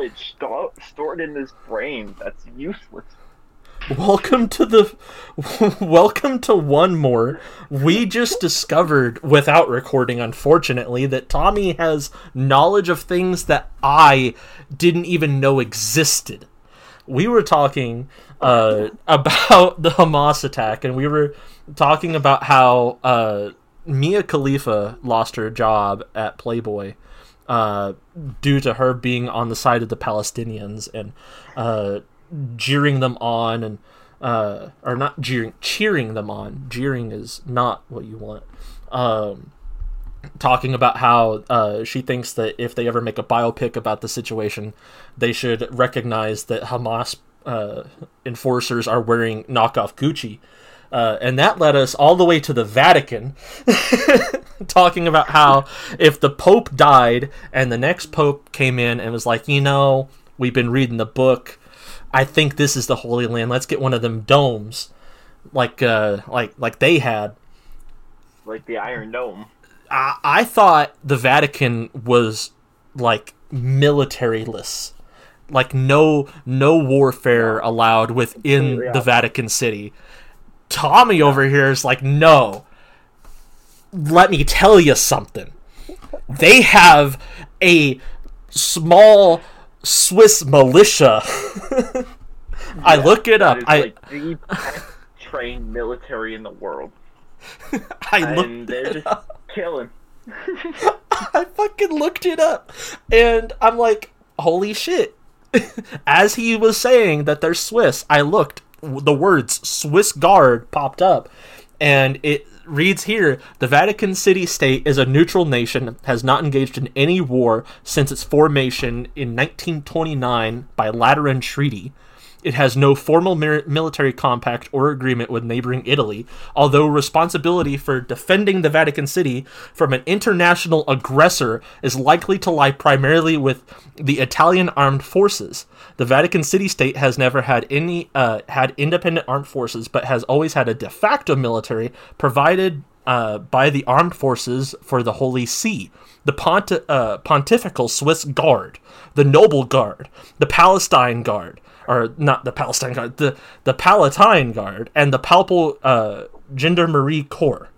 knowledge sto- stored in his brain that's useless. Welcome to the welcome to one more. We just discovered without recording unfortunately that Tommy has knowledge of things that I didn't even know existed. We were talking uh, about the Hamas attack and we were talking about how uh, Mia Khalifa lost her job at Playboy uh, due to her being on the side of the Palestinians and uh, jeering them on and uh, or not jeering, cheering them on. Jeering is not what you want. Um, talking about how uh, she thinks that if they ever make a biopic about the situation, they should recognize that Hamas uh, enforcers are wearing knockoff Gucci. Uh, and that led us all the way to the Vatican, talking about how if the Pope died and the next Pope came in and was like, you know, we've been reading the book, I think this is the Holy Land. Let's get one of them domes, like uh, like like they had. Like the Iron Dome. I, I thought the Vatican was like militaryless, like no no warfare allowed within Yeah. the Vatican City. Tommy over here is like, no. Let me tell you something. They have a small Swiss militia. I look it up. I like the best trained military in the world. I looked they're it just up. killing. I fucking looked it up, and I'm like, holy shit! As he was saying that they're Swiss, I looked. The words "Swiss Guard" popped up, and it reads here: the Vatican City State is a neutral nation, has not engaged in any war since its formation in 1929 by Lateran Treaty. It has no formal military compact or agreement with neighboring Italy, although responsibility for defending the Vatican City from an international aggressor is likely to lie primarily with the Italian armed forces. The Vatican City state has never had any uh, had independent armed forces, but has always had a de facto military provided uh, by the armed forces for the Holy See, the uh, Pontifical Swiss Guard, the Noble Guard, the Palestine Guard, or not the Palestine Guard, the the Palatine Guard, and the Papal uh, Gendarmerie Corps.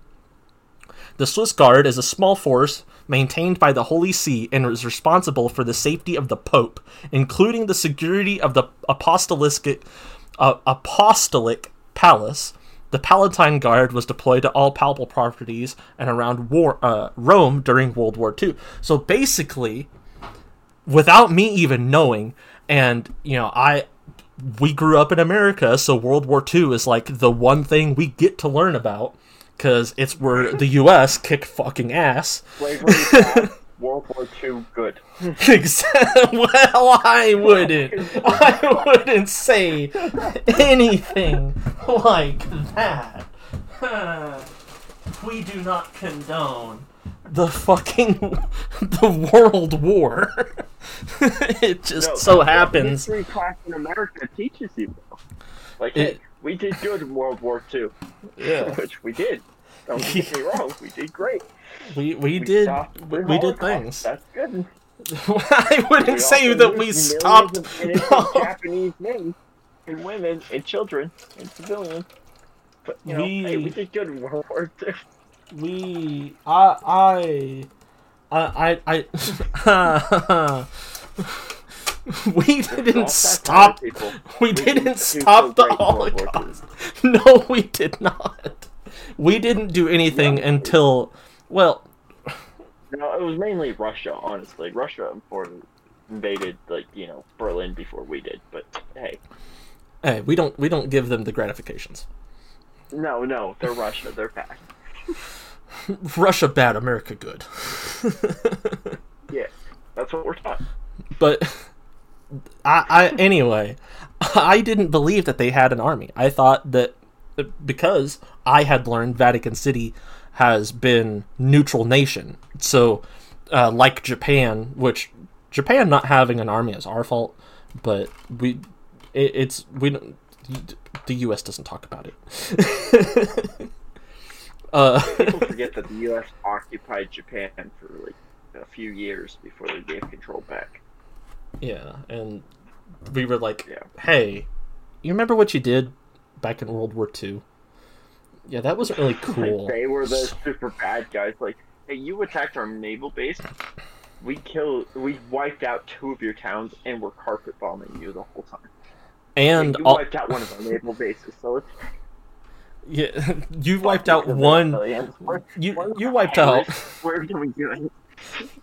The Swiss Guard is a small force maintained by the Holy See and is responsible for the safety of the Pope, including the security of the apostolic, uh, apostolic palace. The Palatine Guard was deployed to all papal properties and around war, uh, Rome during World War II. So basically, without me even knowing, and you know, I we grew up in America, so World War II is like the one thing we get to learn about because it's where the U.S. kicked fucking ass. Slavery bad, World War II good. Well, I wouldn't. I wouldn't say anything like that. We do not condone the fucking the World War. it just No, so happens. History class in America teaches you. though. Like, It- hey, we did good in World War II, Yeah, which we did. Don't get me wrong, we did great. we we We did we, we did things. That's good. I wouldn't We say that we stopped. of Japanese men and women and children and civilians. But you know, hey, We- we did good in World War II. We I I I I we didn't stop people. we did didn't stop the great in World War II. Holocaust. No, we did not. We didn't do anything until well, No, it was mainly Russia, honestly. Russia invaded like, you know, Berlin before we did, but hey. hey, we don't we don't give them the gratifications. No, no, they're Russia, they're bad. Russia bad, America good. Yeah. That's what we're taught. but I, I anyway i didn't believe that they had an army i thought that because i had learned vatican city has been neutral nation so uh, like japan which japan not having an army is our fault but we it, it's we don't the us doesn't talk about it uh People forget that the US occupied Japan for like a few years before they gave control back. Yeah, and we were like, Yeah. "Hey, you remember what you did back in World War II? Yeah, that wasn't really cool." They were the super bad guys. Like, hey, you attacked our naval base. We killed, we wiped out two of your towns, and we're carpet bombing you the whole time. and you all, wiped out one of our naval bases, so it's yeah, you wiped out one. You you wiped out Where are we doing?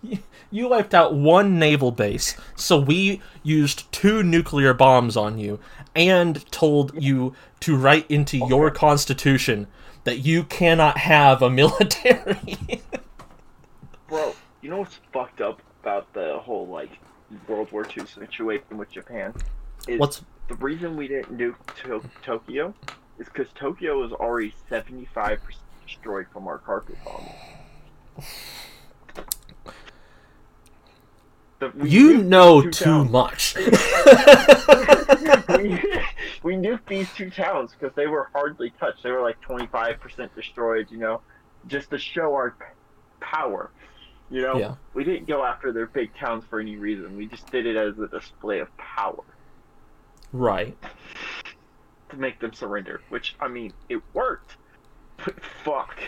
you wiped out one naval base. So we used two nuclear bombs on you and told you to write into your constitution that you cannot have a military. Bro, you know what's fucked up about the whole like World War II situation with Japan? Is What's the reason we didn't nuke to- Tokyo is because Tokyo was already seventy five percent destroyed from our carpet bomb. The- you know too towns. much. we, we nuked these two towns because they were hardly touched. They were like 25% destroyed, you know, just to show our power. You know, Yeah. we didn't go after their big towns for any reason. We just did it as a display of power right. To make them surrender, which, I mean, it worked. But fuck.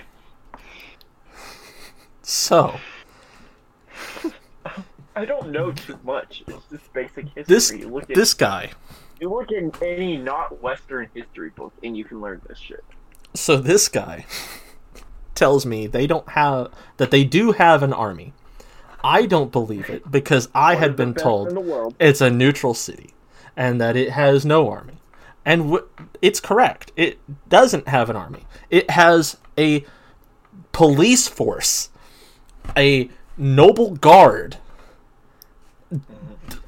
So, I don't know too much. It's just basic history. This- you look at this guy. you look in any not Western history book, and you can learn this shit. So this guy tells me they don't have that they do have an army. I don't believe it because I One had been told in the world. it's a neutral city and that it has no army. And w- it's correct. It doesn't have an army. It has a police force, a noble guard,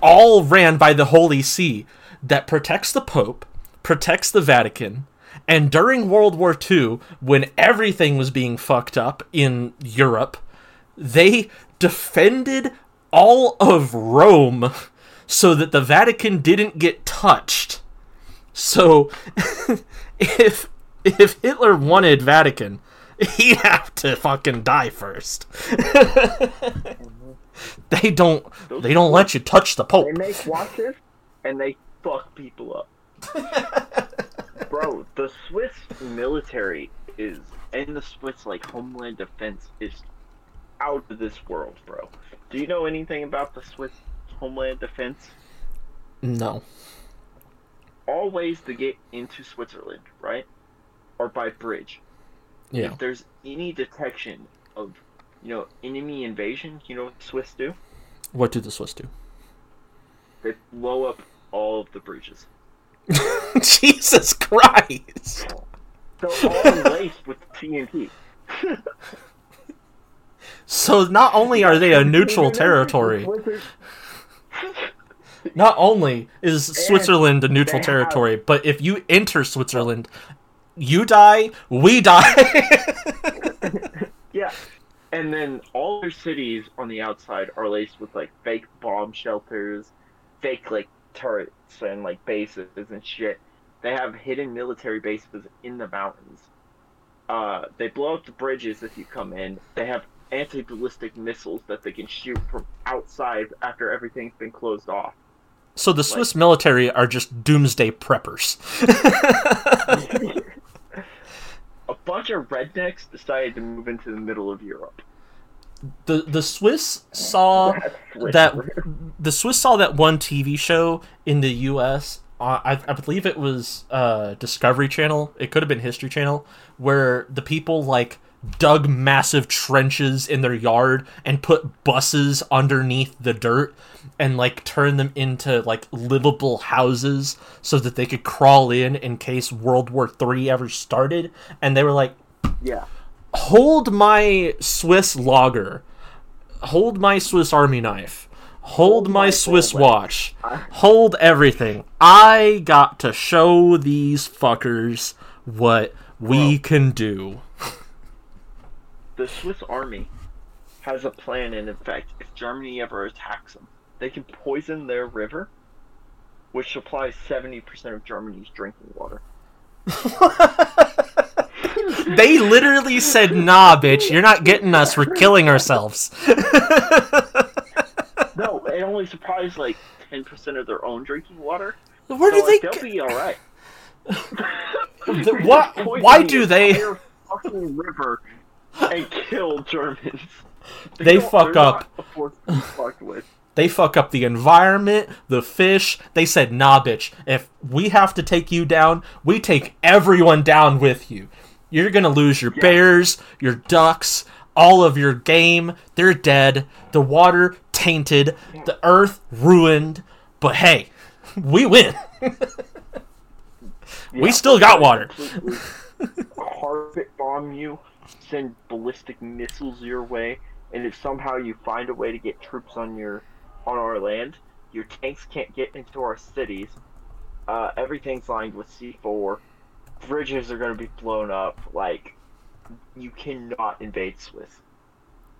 all ran by the Holy See that protects the Pope, protects the Vatican, and during World War II, when everything was being fucked up in Europe, they defended all of Rome so that the Vatican didn't get touched. So if if Hitler wanted Vatican, he'd have to fucking die first. they don't they don't let you touch the Pope. They make watches and they fuck people up. Bro, the Swiss military is and the Swiss like homeland defense is out of this world, bro. Do you know anything about the Swiss homeland defense? No. All ways to get into Switzerland, right? Are by bridge. Yeah. If there's any detection of, you know, enemy invasion, you know what the Swiss do? What do the Swiss do? They blow up all of the bridges. Jesus Christ. They're all laced with TNT. So not only are they a neutral territory, not only is Switzerland a neutral territory, but if you enter Switzerland, you die, we die. Yeah. And then all their cities on the outside are laced with like fake bomb shelters, fake like turrets and like bases and shit. They have hidden military bases in the mountains. Uh, they blow up the bridges if you come in. They have anti-ballistic missiles that they can shoot from outside after everything's been closed off. So the Swiss military are just doomsday preppers. A bunch of rednecks decided to move into the middle of Europe. the the Swiss saw that the Swiss saw that one TV show in the U.S. Uh, I, I believe it was uh, Discovery Channel. It could have been History Channel, where the people like dug massive trenches in their yard and put buses underneath the dirt and like turn them into like livable houses so that they could crawl in in case World War Three ever started. And they were like, Yeah. hold my Swiss lager, hold my Swiss Army knife, hold, my, my Swiss watch, hold everything. I got to show these fuckers what we can do. The Swiss army has a plan, and in fact, if Germany ever attacks them, they can poison their river, which supplies 70% of Germany's drinking water. They literally said, "Nah, bitch, you're not getting us. We're killing ourselves." No, it only supplies like ten percent of their own drinking water. Where so, do like, they? they'll be all right. The- why- why do they- fucking river and kill Germans? They don't- fuck up. not a force to be fucked with. They fuck up the environment, the fish. They said, nah, bitch, if we have to take you down, we take everyone down with you. You're gonna lose your bears, your ducks, all of your game. They're dead. The water tainted. The earth ruined. But hey, we win. we still got water. Carpet bomb you, send ballistic missiles your way, and if somehow you find a way to get troops on your on our land, your tanks can't get into our cities. Uh, everything's lined with C4. Bridges are going to be blown up. Like, you cannot invade Swiss.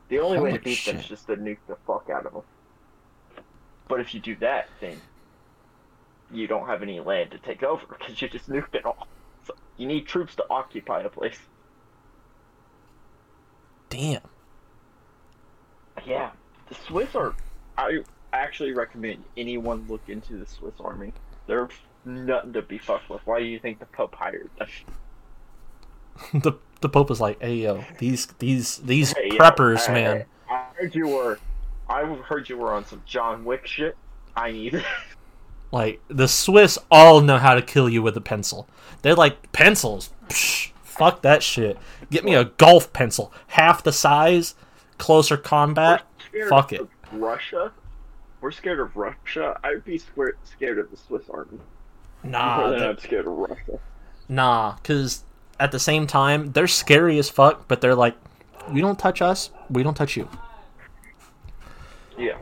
The only way to beat them is just to nuke the fuck out of them. But if you do that, then you don't have any land to take over because you just nuked it all. So you need troops to occupy a place. Damn. Yeah, the Swiss are. I actually recommend anyone look into the Swiss army. They're nothing to be fucked with. Why do you think the Pope hired them? the the Pope is like, hey yo, these these these Hey, yo, preppers, I- man. I heard you were. I heard you were on some John Wick shit. I need. It. Like the Swiss all know how to kill you with a pencil. They're like pencils. Psh, fuck that shit. Get me a golf pencil, half the size, closer combat. Fuck it. Russia. We're scared of Russia. I'd be scared scared of the Swiss army Nah, more I'm scared of Russia. nah, because at the same time they're scary as fuck, but they're like, you don't touch us, we don't touch you. Yeah.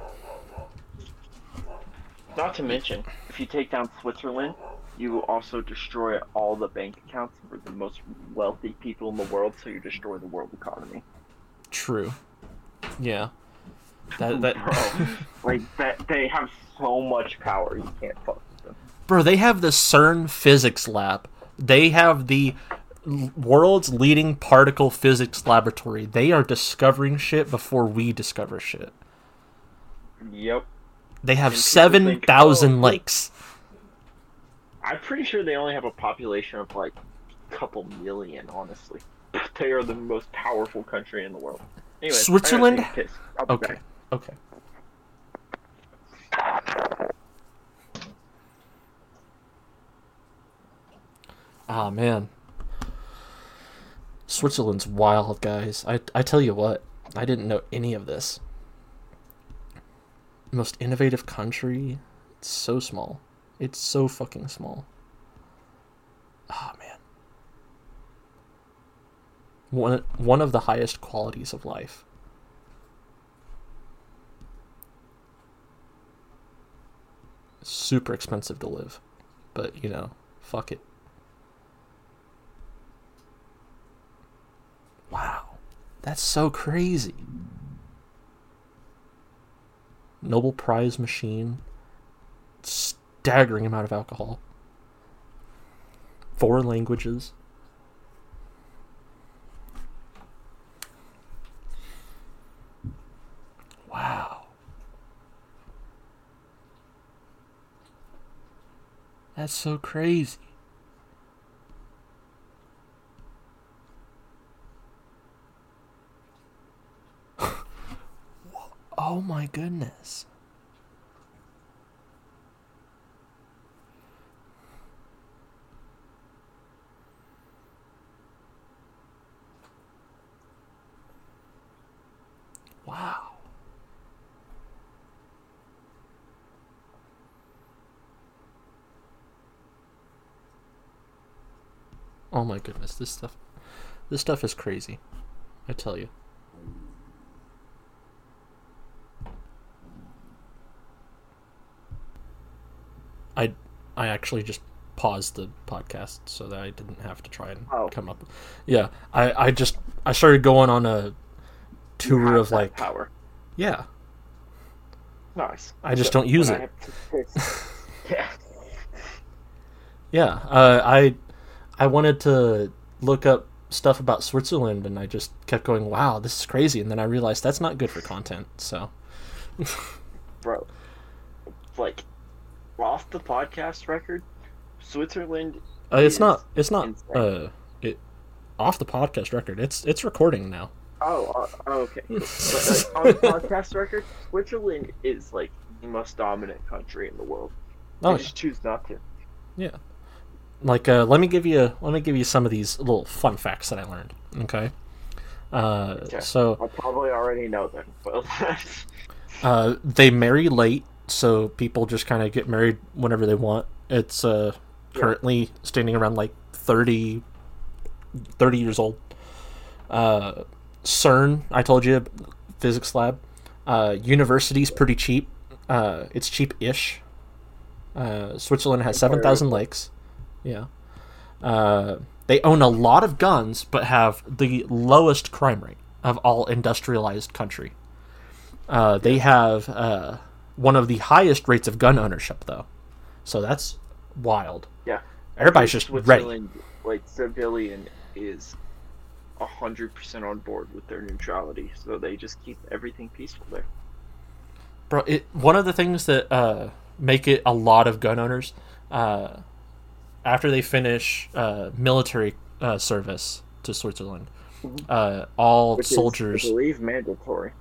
Not to mention, if you take down Switzerland, you also destroy all the bank accounts for the most wealthy people in the world, so you destroy the world economy. True. Yeah. That that Bro, like that, they have so much power, you can't fuck with them. Bro, they have the CERN physics lab. They have the world's leading particle physics laboratory. They are discovering shit before we discover shit. Yep. They have And people think, 7,000 oh, lakes. I'm pretty sure they only have a population of like a couple million, honestly. They are the most powerful country in the world. Anyways, Switzerland? take a piss. I'll be Okay. back. Okay. Ah man. Switzerland's wild, guys. I I tell you what, I didn't know any of this. Most innovative country. It's so small. It's so fucking small. Ah man. One one of the highest qualities of life. super expensive to live. But, you know, fuck it. Wow. That's so crazy. Nobel Prize machine. Staggering amount of alcohol. Foreign languages. Wow. That's so crazy. oh my goodness. Wow. Oh my goodness, this stuff this stuff is crazy. I tell you. I I actually just paused the podcast so that I didn't have to try and Oh. come up. Yeah, I I just I started going on a tour of like power. yeah. Nice. I just So, don't use it. yeah. Yeah, uh, I I wanted to look up stuff about Switzerland, and I just kept going, "Wow, this is crazy!" And then I realized that's not good for content. So, bro. Like off the podcast record, Switzerland. Uh, it's not. It's not. insane. Uh, it off the podcast record. It's it's recording now. Oh, uh, oh, okay. But, like, on the podcast record, Switzerland is like the most dominant country in the world. They Oh, just choose not to. yeah. Like, uh, let me give you let me give you some of these little fun facts that I learned. Okay. Uh, Okay. so I probably already know them, but uh, they marry late, so people just kind of get married whenever they want. It's uh, Yeah. currently standing around like 30, 30 years old. Uh, CERN, I told you, physics lab. Uh, university's pretty cheap. Uh, it's cheap-ish. Uh, Switzerland has seven thousand lakes. Yeah. Uh, they own a lot of guns, but have the lowest crime rate of all industrialized country. Uh, they have uh, one of the highest rates of gun ownership, though. So that's wild. yeah, Everybody's just ready. Like civilian, is hundred percent on board with their neutrality, so they just keep everything peaceful there. Bro, it, one of the things that uh, make it a lot of gun owners, uh, after they finish uh, military uh, service to Switzerland, uh, all Mm-hmm. Which soldiers, is, I believe, mandatory.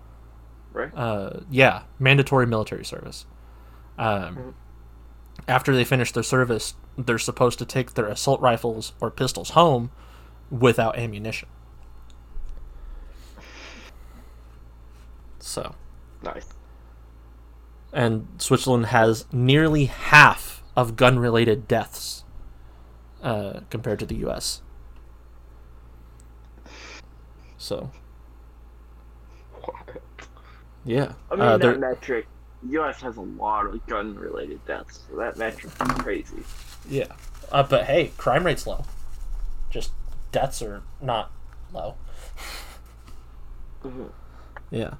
Right? uh, yeah, mandatory military service. Um, Mhm. After they finish their service, they're supposed to take their assault rifles or pistols home without ammunition. So, nice. and Switzerland has nearly half of gun-related deaths uh, compared to the U.S. So, yeah, I mean, uh, that metric. U.S. has a lot of gun-related deaths, so that metric is crazy. Yeah. Uh, but hey, crime rate's low. Just deaths are not low. Mhm. Yeah.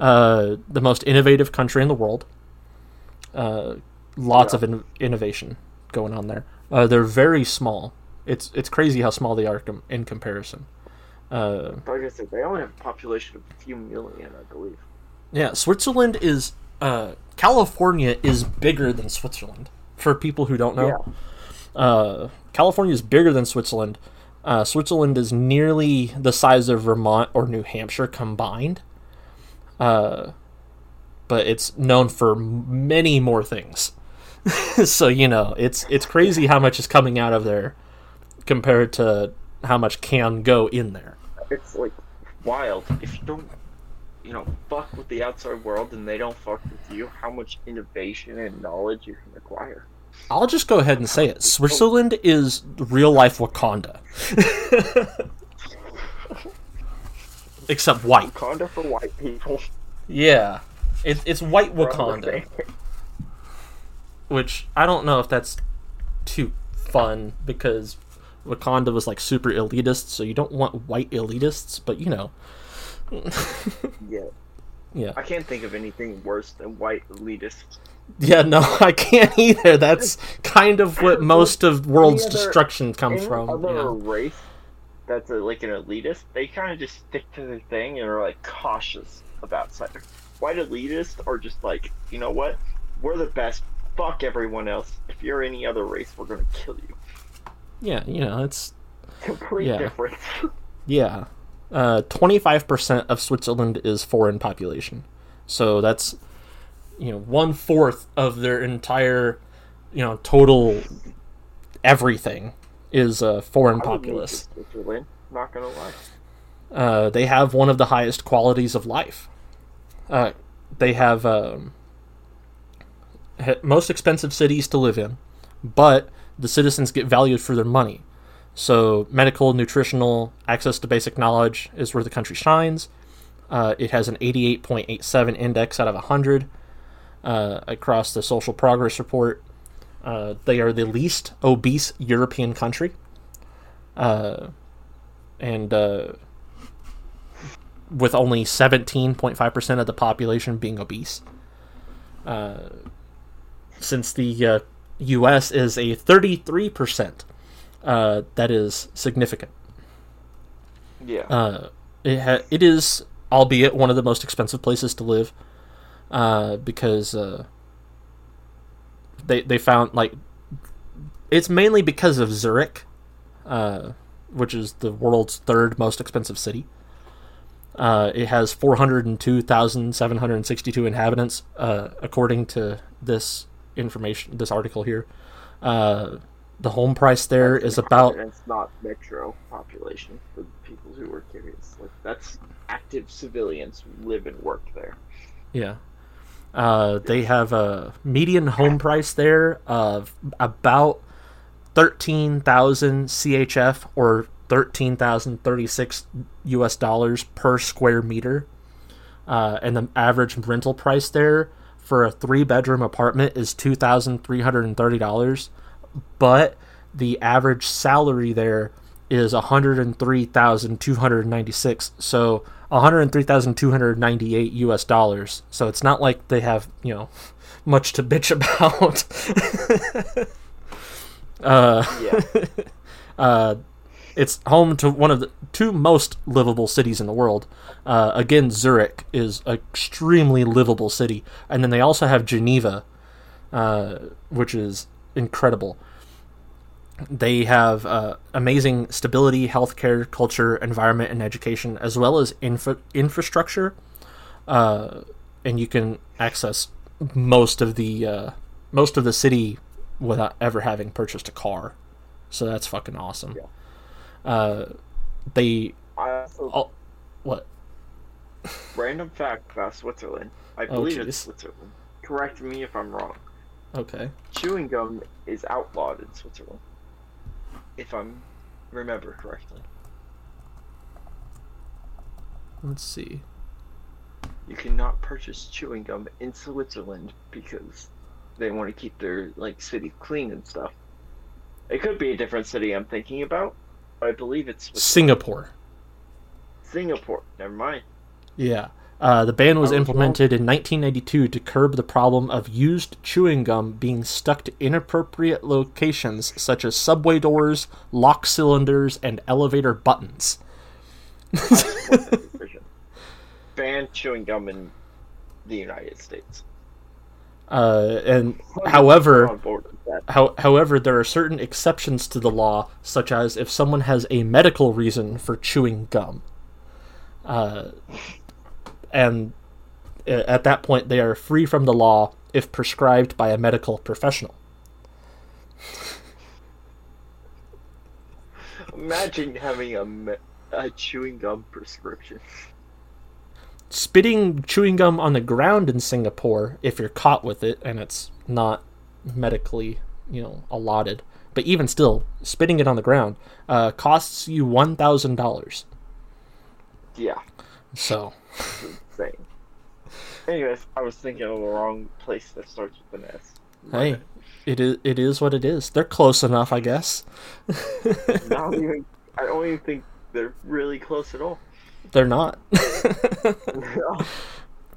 Uh, the most innovative country in the world. Uh, lots Yeah. of in- innovation going on there. Uh, they're very small. It's it's crazy how small they are com- in comparison. Uh, Like I said, they only have a population of a few million, I believe. yeah, Switzerland is. Uh, California is bigger than Switzerland. For people who don't know, Yeah. Uh, California is bigger than Switzerland. Uh, Switzerland is nearly the size of Vermont or New Hampshire combined. Uh, but it's known for many more things. so you know, it's it's crazy how much is coming out of there compared to how much can go in there. It's like wild. If you don't, you know, fuck with the outside world and they don't fuck with you, how much innovation and knowledge you can acquire. I'll just go ahead and say it. Switzerland is real life Wakanda. Except white. Wakanda for white people. Yeah. It, it's white Wakanda. which I don't know if that's too fun because Wakanda was like super elitist, so you don't want white elitists, but you know, Yeah. yeah, I can't think of anything worse than white elitists. yeah, no, I can't either. That's kind of what most of world's other- destruction comes from. other Yeah. race that's a, like an elitist, they kind of just stick to their thing and are like cautious about outsiders. White elitists are just like, you know what? We're the best. Fuck everyone else. If you're any other race, we're gonna kill you. yeah, you know, it's Complete Yeah. difference. yeah. Uh, 25% of Switzerland is foreign population. So that's, you know, one fourth of their entire, you know, total everything is a foreign I would move to populace. Not gonna lie. Uh, they have one of the highest qualities of life. Uh, they have um, most expensive cities to live in, but the citizens get valued for their money. So, medical, nutritional, access to basic knowledge is where the country shines. Uh, it has an 88.87 index out of 100 uh, across the Social Progress Report. Uh, they are the least obese European country. Uh, and uh, with only 17.5% of the population being obese. Uh, since the uh, U.S. is a 33%, uh, that is significant. Yeah. Uh, it, ha- it is, albeit, one of the most expensive places to live uh, because uh, they they found like it's mainly because of Zurich, uh, which is the world's third most expensive city. Uh, it has 402,762 inhabitants, uh, according to this information, this article here. Uh, the home price there is about. It's not metro population for the people who are curious. Like that's active civilians who live and work there. Yeah. Uh, they have a median home price there of about 13,000 CHF or 13,036 US dollars per square meter. Uh, and the average rental price there for a three bedroom apartment is $2,330. But the average salary there is 103,296. So 103,298 US dollars. So it's not like they have, you know, much to bitch about. uh, Yeah. uh, it's home to one of the two most livable cities in the world. Uh, again, Zurich is an extremely livable city, and then they also have Geneva, uh, which is incredible. They have uh, amazing stability, healthcare, culture, environment, and education, as well as infra- infrastructure. Uh, and you can access most of the uh, most of the city without ever having purchased a car. So that's fucking awesome. Yeah. Uh, they also, oh, what? random fact about Switzerland. I Oh, believe jeez. it's Switzerland. Correct me if I'm wrong. Okay. Chewing gum is outlawed in Switzerland. If I'm remember correctly. Let's see. You cannot purchase chewing gum in Switzerland because they want to keep their like city clean and stuff. It could be a different city I'm thinking about. I believe it's Switzerland. Singapore. Singapore. Never mind. Yeah. Uh, the ban was implemented in 1992 to curb the problem of used chewing gum being stuck to inappropriate locations such as subway doors, lock cylinders, and elevator buttons. Ban chewing gum in the United States. Uh, and however, on board with that. How, however, there are certain exceptions to the law, such as if someone has a medical reason for chewing gum. Uh, and at that point, they are free from the law if prescribed by a medical professional. Imagine having a, me- a chewing gum prescription. Spitting chewing gum on the ground in Singapore, if you're caught with it and it's not medically, you know, allotted, but even still, spitting it on the ground uh, costs you one thousand dollars. Yeah, So. Insane. Anyways, I was thinking of the wrong place that starts with an S. Hey, it is it is what it is. They're close enough, I guess. Not even. I don't even think they're really close at all. They're not.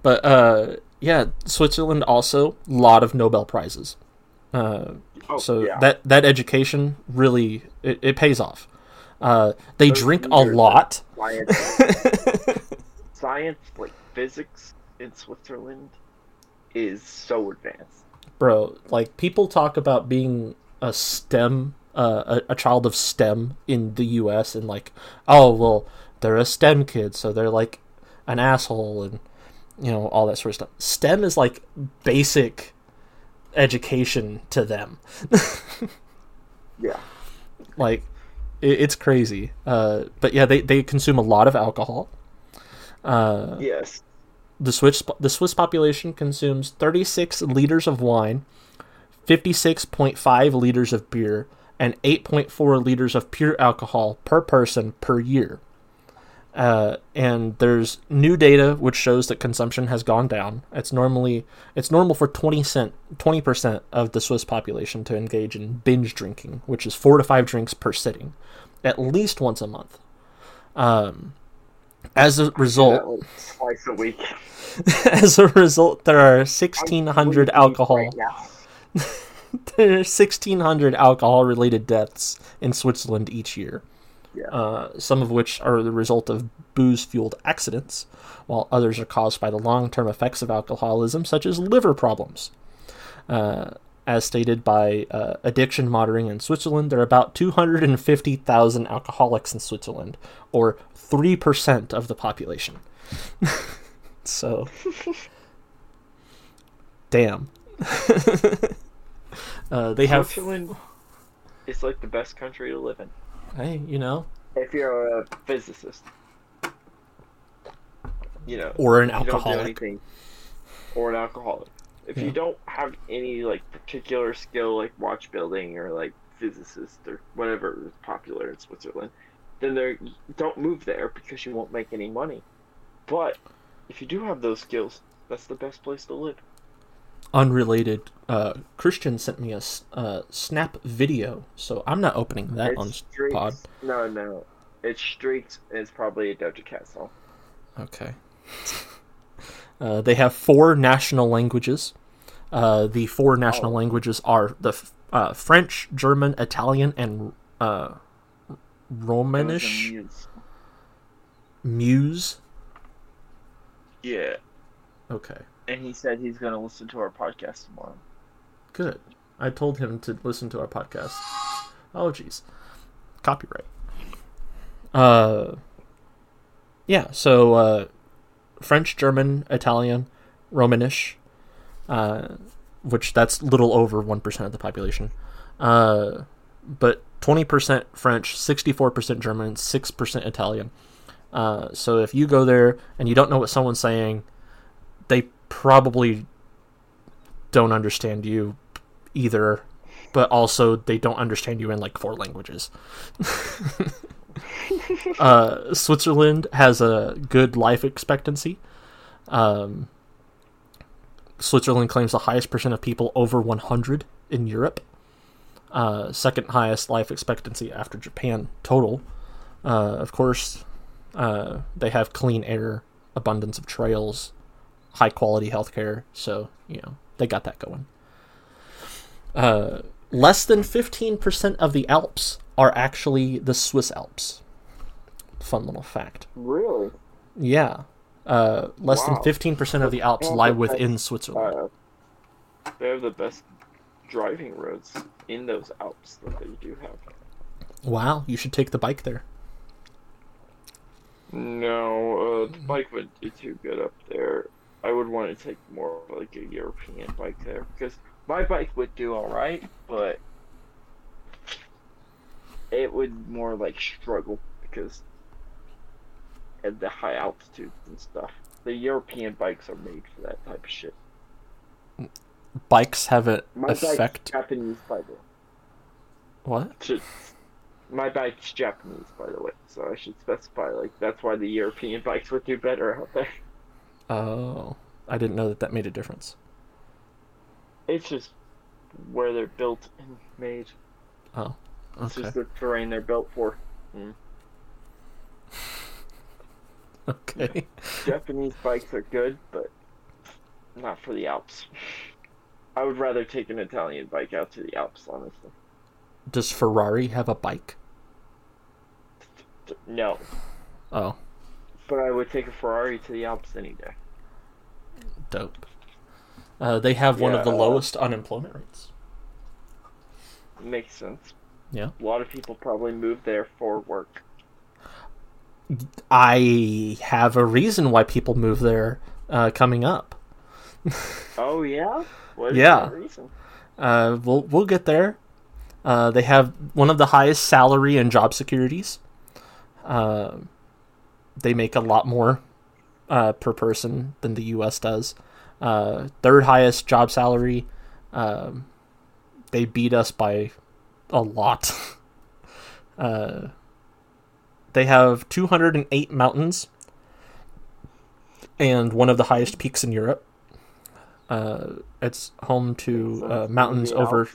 but uh yeah, Switzerland also a lot of Nobel prizes. Uh oh, so yeah. that that education really it, it pays off. Uh they Those drink a lot. science, like physics in Switzerland, is so advanced. Bro, like people talk about being a STEM uh, a, a child of STEM in the US and like, oh well, they're a STEM kid, so they're like an asshole and you know, all that sort of stuff. STEM is like basic education to them. Yeah. like it, it's crazy. Uh, but yeah, they, they consume a lot of alcohol. Uh, Yes. the Swiss the Swiss population consumes 36 liters of wine, 56.5 liters of beer, and 8.4 liters of pure alcohol per person per year. Uh, and there's new data which shows that consumption has gone down. It's normally it's normal for 20 cent 20% of the Swiss population to engage in binge drinking, which is 4 to 5 drinks per sitting, at least once a month. Um, as a result, twice a week. as a result, there are 1,600 alcohol. right there are 1,600 alcohol-related deaths in Switzerland each year. Yeah. Uh, some of which are the result of booze-fueled accidents, while others are caused by the long-term effects of alcoholism, such as liver problems. Uh, as stated by uh, Addiction Monitoring in Switzerland, there are about 250,000 alcoholics in Switzerland, or 3% of the population. so, damn. uh, they have. Switzerland is like the best country to live in Hey, you know, if you're a physicist. You know, or an if you don't do alcoholic. or an alcoholic. If Yeah. you don't have any like particular skill like watch building or like physicist or whatever is popular in Switzerland, then there don't move there because you won't make any money. But if you do have those skills, that's the best place to live. Unrelated, uh, Christian sent me a uh, snap video, so I'm not opening that It's on streaks. pod. No, no. It's streaks and it's probably a Doja Cat song. Okay. Uh, they have four national languages. Uh, the four national Oh. languages are the uh, French, German, Italian, and uh, It was a Romanish. muse. Muse. Yeah. Okay, And he said he's gonna listen to our podcast tomorrow. good. I told him to listen to our podcast. Oh, jeez, copyright. Uh, yeah. So uh, French, German, Italian, Romanish, uh, which that's little over one percent of the population. Uh, but twenty percent French, sixty-four percent German, six percent Italian. Uh, so if you go there and you don't know what someone's saying, they probably don't understand you either, but also they don't understand you in like four languages. uh, Switzerland has a good life expectancy. Um, Switzerland claims the highest percent of people over 100 in Europe. Uh, second highest life expectancy after Japan total. Uh, of course, uh, they have clean air, abundance of trails, high quality healthcare. So you know they got that going. Uh, less than 15% of the Alps are actually the Swiss Alps. Fun little fact. Really? Yeah. Uh, less Wow. than 15% of the Alps lie within Switzerland. Uh, they have the best driving roads in those Alps that they do have. Wow, you should take the bike there. No, uh, the bike would be too good up there. I would want to take more of like a European bike there because my bike would do all right, but it would more like struggle because at the high altitudes and stuff. The European bikes are made for that type of shit. Bikes have an My bike's effect. Japanese, by the way. What? Should, my bike's Japanese, by the way, so I should specify like that's why the European bikes would do better out there. Oh, I didn't know that that made a difference. It's just where they're built and made. Oh, It's okay. just the terrain they're built for. Okay. Japanese bikes are good, but not for the Alps. I would rather take an Italian bike out to the Alps, honestly. Does Ferrari have a bike? No, Oh, but I would take a Ferrari to the Alps any day. dope. Uh, they have one of the Yeah. lowest unemployment rates. Makes sense. Yeah. A lot of people probably move there for work. I have a reason why people move there uh, coming up. Oh yeah? What is Yeah. the reason? Uh, we'll we'll get there. Uh, they have one of the highest salary and job securities. Uh, they make a lot more uh, per person than the U.S. does. Uh, third highest job salary. Um, they beat us by a lot. uh, they have 208 mountains and one of the highest peaks in Europe. Uh, it's home to uh, mountains over,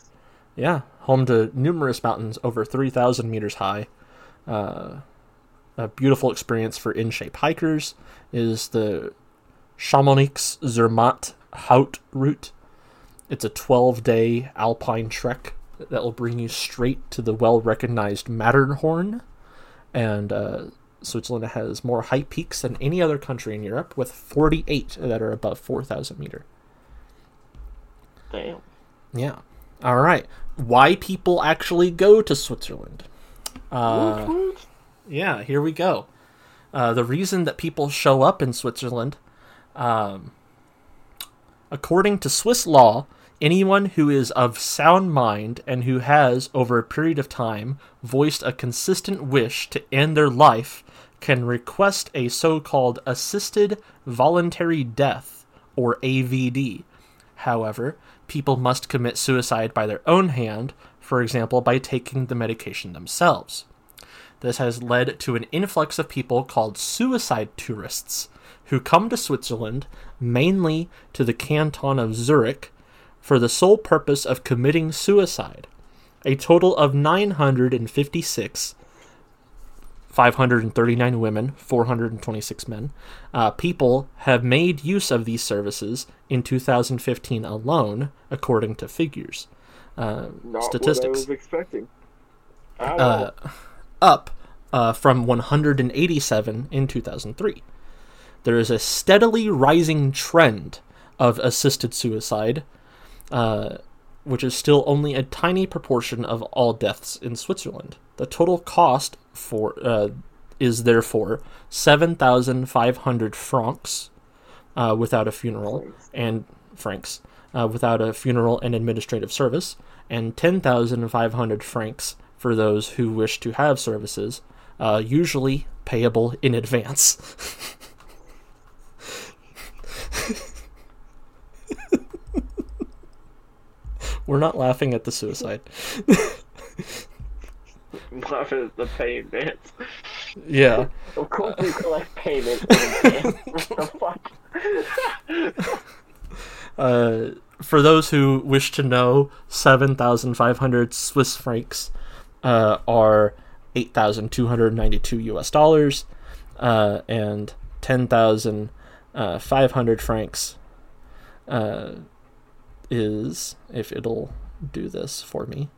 yeah, home to numerous mountains over 3,000 meters high. Uh, a beautiful experience for in shape hikers is the Chamonix Zermatt Haute route. It's a 12 day alpine trek that will bring you straight to the well recognized Matterhorn. And uh, Switzerland has more high peaks than any other country in Europe, with 48 that are above 4,000 meter. Damn. Yeah. All right. Why people actually go to Switzerland? Uh, yeah, here we go. Uh, the reason that people show up in Switzerland, um, according to Swiss law, anyone who is of sound mind and who has, over a period of time, voiced a consistent wish to end their life can request a so called assisted voluntary death, or AVD. However, people must commit suicide by their own hand, for example, by taking the medication themselves. This has led to an influx of people called suicide tourists who come to Switzerland, mainly to the canton of Zurich, for the sole purpose of committing suicide. A total of 956, 539 women, 426 men, uh, people have made use of these services in 2015 alone, according to figures. Uh, Not statistics what I was expecting. At uh, up uh, from 187 in 2003. There is a steadily rising trend of assisted suicide, uh, which is still only a tiny proportion of all deaths in Switzerland. The total cost for uh, is therefore 7,500 francs uh, without a funeral and francs uh, without a funeral and administrative service, and 10,500 francs for those who wish to have services, uh, usually payable in advance. We're not laughing at the suicide. Laugh at the pay advance. Yeah. Of course you collect payment what the fuck? Uh, for those who wish to know, 7,500 Swiss francs uh, are 8,292 US dollars, uh, and 10,500 francs uh, is, if it'll do this for me,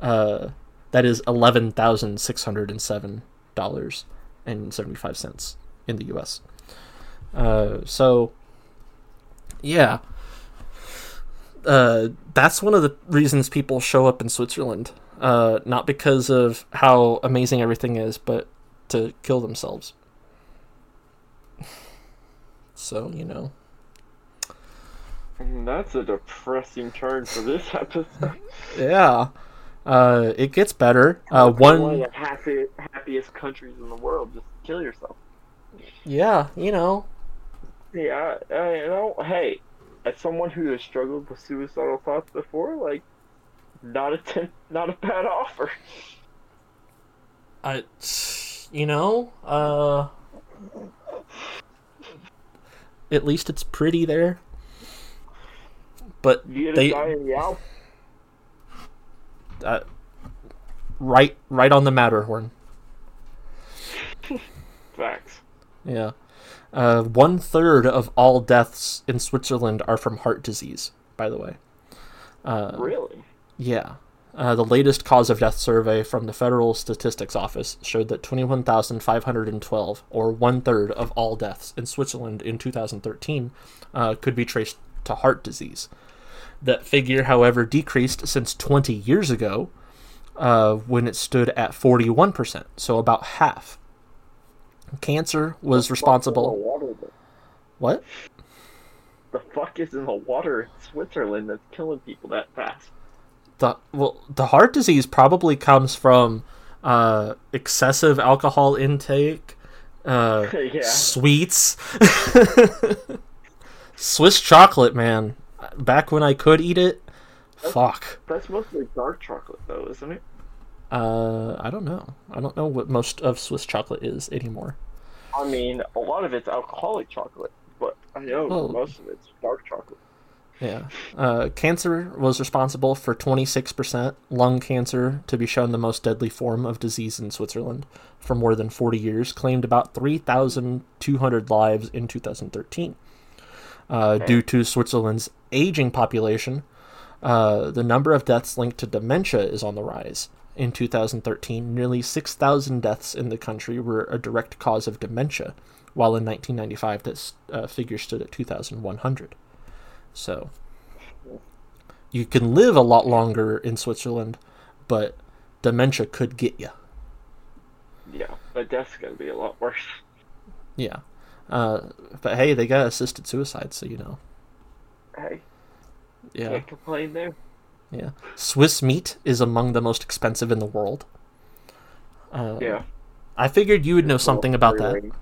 uh, that is $11,607.75 in the US. Uh, so, yeah. Uh, that's one of the reasons people show up in Switzerland. Uh, not because of how amazing everything is, but to kill themselves. So, you know. That's a depressing turn for this episode. Yeah. Uh, it gets better. Uh, One one. of the happy, happiest countries in the world. Just kill yourself. Yeah, you know. Yeah, I, I, you know, hey, as someone who has struggled with suicidal thoughts before, like, not a ten, not a bad offer. I. You know, uh. At least it's pretty there. But You They- a guy in the uh, right right on the Matterhorn. Facts. Yeah. Uh, one third of all deaths in Switzerland are from heart disease, by the way. Uh, Really? yeah. Uh, the latest cause of death survey from the Federal Statistics Office showed that 21,512, or one third of all deaths in Switzerland in 2013, uh, could be traced to heart disease. That figure, however, decreased since 20 years ago uh, when it stood at 41%, so about half. Cancer was responsible. What? The fuck is in the water in Switzerland that's killing people that fast? The well, the heart disease probably comes from uh, excessive alcohol intake, uh, Yeah. sweets, Swiss chocolate, man. Back when I could eat it, fuck. That's mostly dark chocolate, though, isn't it? Uh, I don't know. I don't know what most of Swiss chocolate is anymore. I mean, a lot of it's alcoholic chocolate, but I know Oh. most of it's dark chocolate. Yeah. Uh, cancer was responsible for 26%, lung cancer, to be shown the most deadly form of disease in Switzerland for more than 40 years, claimed about 3,200 lives in 2013. Uh, due to Switzerland's aging population, uh, the number of deaths linked to dementia is on the rise. In 2013, nearly 6,000 deaths in the country were a direct cause of dementia, while in 1995 this uh, figure stood at 2,100. So, you can live a lot longer in Switzerland, but dementia could get you. Yeah, but death's gonna be a lot worse. Yeah. Uh, but hey, they got assisted suicide, so you know. Hey, Yeah. can't complain there. Yeah. Swiss meat is among the most expensive in the world. Uh, Yeah. I figured you would know It's all something about that. range.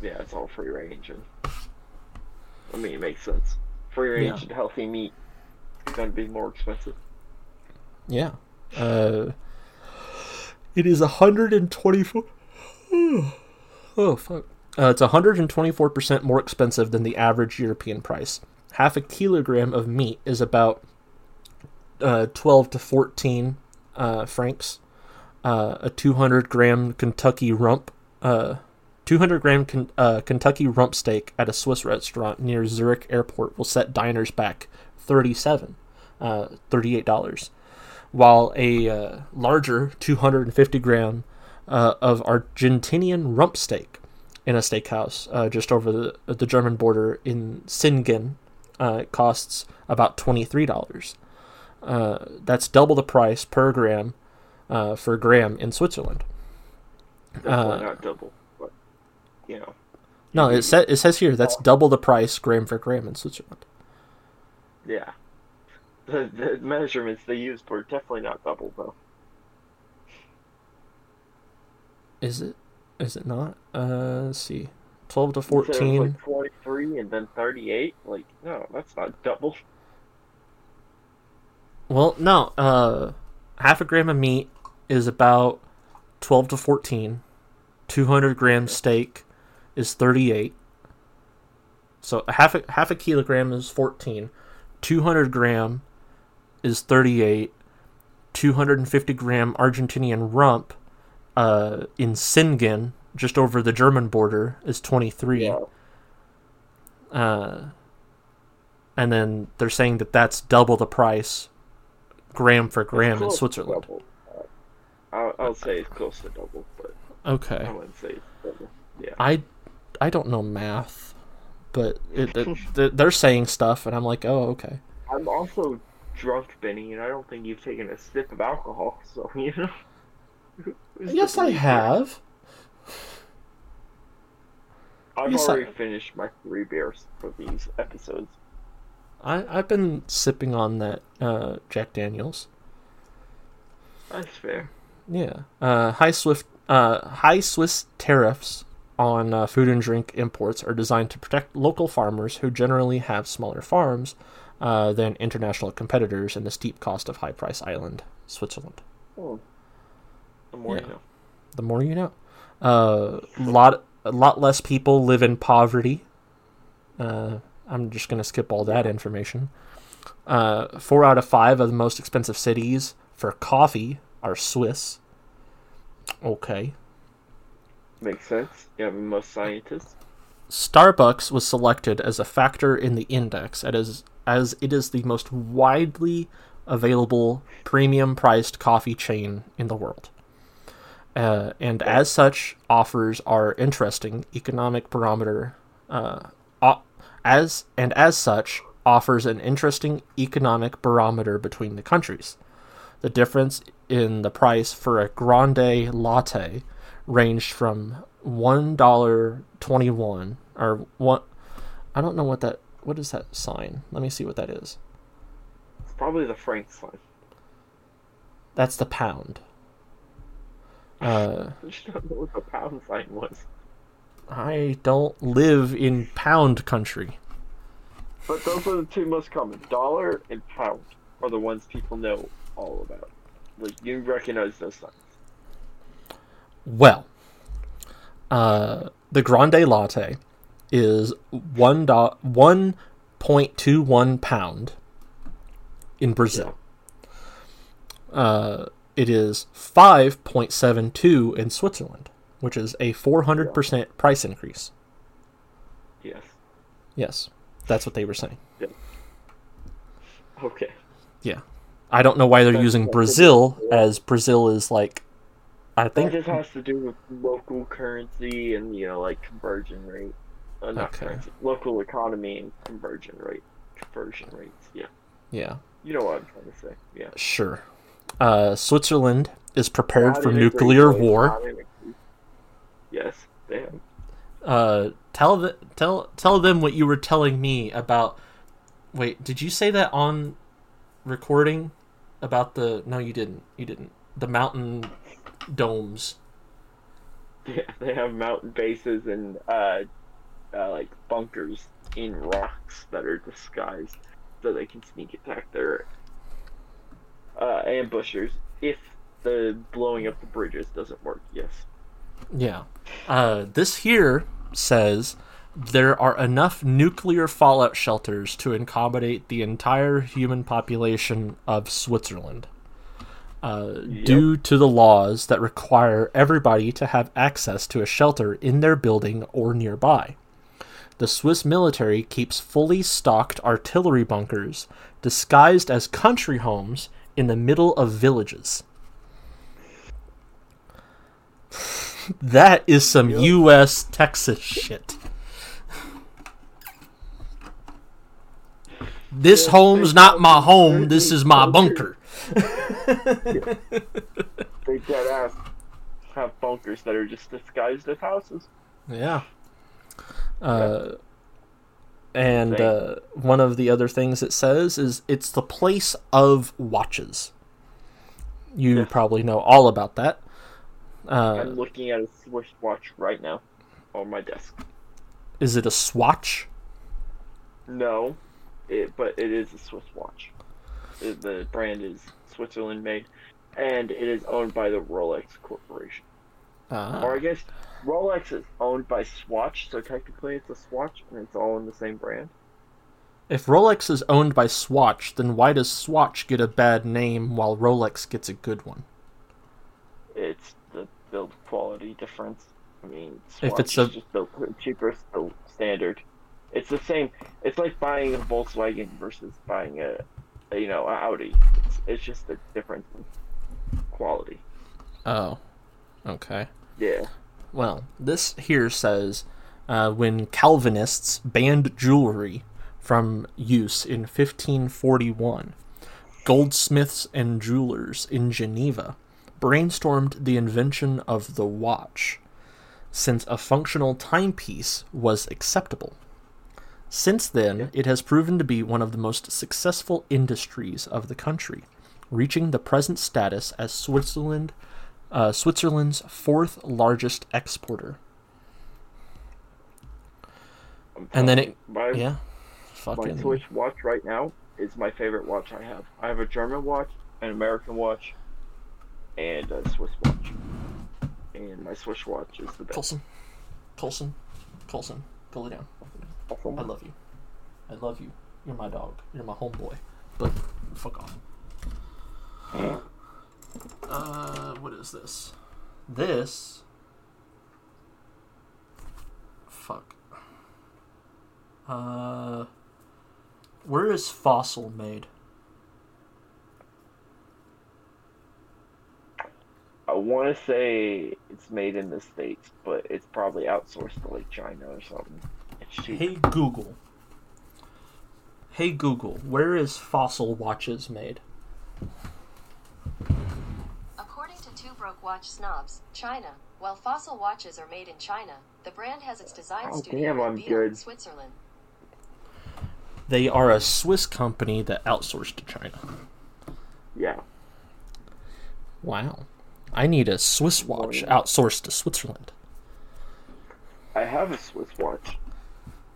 Yeah, it's all free range, and I mean it makes sense. Free range Yeah. and healthy meat is gonna be more expensive. Yeah. Uh, it is 124. Oh, fuck. Uh, it's 124% more expensive than the average European price. Half a kilogram of meat is about uh, 12 to 14 uh, francs. Uh, a 200 gram Kentucky rump, uh, 200 gram Ken- uh, Kentucky rump steak at a Swiss restaurant near Zurich Airport will set diners back 37, uh, $38 while a larger 250 gram of Argentinian rump steak in a steakhouse uh, just over the, the German border in Singen uh, costs about $23. Uh, that's double the price per gram uh, for a gram in Switzerland. Definitely Uh, not double, but you know. No, it, sa- it says here that's double the price gram for gram in Switzerland. Yeah. The, the measurements they used were definitely not double though. Is it? Is it not? Uh, let's see. 12 to You said 14. like 23 and then 38. Like, no, that's not double. Well, no. Uh, half a gram of meat is about twelve to fourteen. Two hundred gram steak is thirty-eight. So a half a half a kilogram is fourteen. Two hundred gram is thirty-eight. Two hundred and fifty gram Argentinian rump, uh, in Singen, just over the German border, is twenty-three. Yeah. Uh, and then they're saying that that's double the price, gram for gram in Switzerland. I'll, I'll say it's close to double, but Okay, I wouldn't say double. Yeah. I I don't know math, but it, it, they're saying stuff, and I'm like, oh, okay. I'm also drunk, Benny, and I don't think you've taken a sip of alcohol, so, you know. Who's Yes, I believe you? have. I've Yes, I- already finished my three beers for these episodes. I I've been sipping on that uh, Jack Daniels. That's fair. Yeah. Uh, high Swift uh, high Swiss tariffs on uh, food and drink imports are designed to protect local farmers who generally have smaller farms uh, than international competitors in the steep cost of high price island Switzerland. Oh. The more Yeah. you know. The more you know. Uh, lot a lot less people live in poverty. Uh, I'm just gonna skip all that information. Uh, four out of five of the most expensive cities for coffee are Swiss. Okay. Makes sense. You have most scientists. Starbucks was selected as a factor in the index as, as it is the most widely available premium priced coffee chain in the world. Uh, and as such, offers are interesting economic barometer. Uh, o- as and as such, offers an interesting economic barometer between the countries. The difference in the price for a grande latte ranged from one dollar twenty one or one. I don't know what that. What is that sign? Let me see what that is. It's probably the franc sign. That's the pound. Uh, I don't know what the pound sign was. I don't live in pound country. But those are the two most common. Dollar and pound are the ones people know all about. Like you recognize those signs. Well, uh, the grande latte is one do- one point two one pound in Brazil. Uh, it is five point seven two in Switzerland, which is a four hundred percent price increase. Yes. Yes, that's what they were saying. Yeah. Okay. Yeah, I don't know why they're using Brazil as Brazil is like. I think just has to do with local currency and you know like conversion rate. Uh, Okay. currency. Local economy and conversion rate. Conversion rates. Yeah. Yeah, You know what I'm trying to say. Yeah. sure. Uh, Switzerland is prepared for nuclear war. not in a- Yes, damn. Uh, tell the tell tell them what you were telling me about. Wait, did you say that on recording about the? No, you didn't. You didn't. The mountain domes. Yeah, they have mountain bases and uh, uh, like bunkers in rocks that are disguised so they can sneak attack their uh, ambushers if the blowing up the bridges doesn't work. Yes. Yeah. Uh, this here says there are enough nuclear fallout shelters to accommodate the entire human population of Switzerland. Uh, Due to the laws that require everybody to have access to a shelter in their building or nearby. The Swiss military keeps fully stocked artillery bunkers disguised as country homes in the middle of villages. That is some Yep. U.S. Texas shit. This Yes, home's not my home. This is my bunker. They dead ass have bunkers that are just disguised as houses. Yeah. Uh, and uh, one of the other things it says is it's the place of watches. You Yeah. probably know all about that. Uh, I'm looking at a Swiss watch right now on my desk. is it a swatch? No, it, but it is a Swiss watch. It- the brand is Switzerland made, and it is owned by the Rolex Corporation. Ah. Or I guess Rolex is owned by Swatch, so technically it's a Swatch, and it's all in the same brand. If Rolex is owned by Swatch, then why does Swatch get a bad name while Rolex gets a good one? It's the build quality difference. I mean, If Swatch it's a- is just built cheaper, still standard. It's the same. It's like buying a Volkswagen versus buying a, a you know, a Audi. It's, it's just a difference in quality. Oh, okay. Yeah. Well, this here says uh, when Calvinists banned jewelry from use in 1541, goldsmiths and jewelers in Geneva brainstormed the invention of the watch, since a functional timepiece was acceptable. Since then, it has proven to be one of the most successful industries of the country, reaching the present status as Switzerland uh, Switzerland's fourth largest exporter. And then it- my, Yeah, my Swiss watch right now is my favorite watch I have. I have a German watch, an American watch, and a Swiss watch. And my Swiss watch is the best. Colson, Colson, Colson, go lay down. I love you. I love you. You're my dog. You're my homeboy. But fuck off. Uh, what is this? This. Fuck. Uh, where is fossil made? I want to say it's made in the States, but it's probably outsourced to like China or something. Hey Google. Hey Google, where is fossil watches made? According to Two Broke Watch Snobs, China, while fossil watches are made in China, the brand has its design Oh, studio damn, in I'm Biel, good. Switzerland. They are a Swiss company that outsourced to China. Yeah. Wow. I need a Swiss watch outsourced to Switzerland. I have a Swiss watch.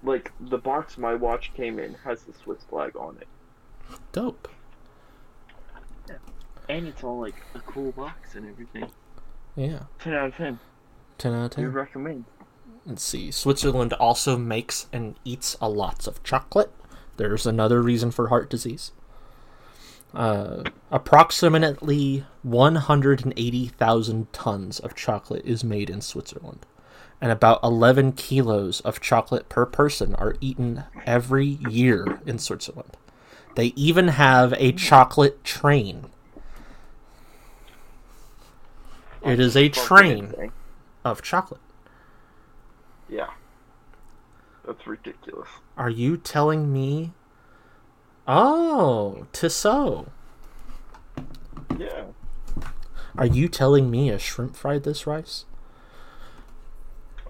Like, the box my watch came in has the Swiss flag on it. Dope. And it's all like a cool box and everything. Yeah. 10 out of 10. 10 out of We 10. recommend. Let's see. Switzerland also makes and eats a lots of chocolate. There's another reason for heart disease. Uh, approximately 180,000 tons of chocolate is made in Switzerland, and about 11 kilos of chocolate per person are eaten every year in Switzerland. They even have a chocolate train. It is a train of chocolate. Yeah. That's ridiculous. Are you telling me Oh, Tissot. Yeah. Are you telling me a shrimp fried this rice?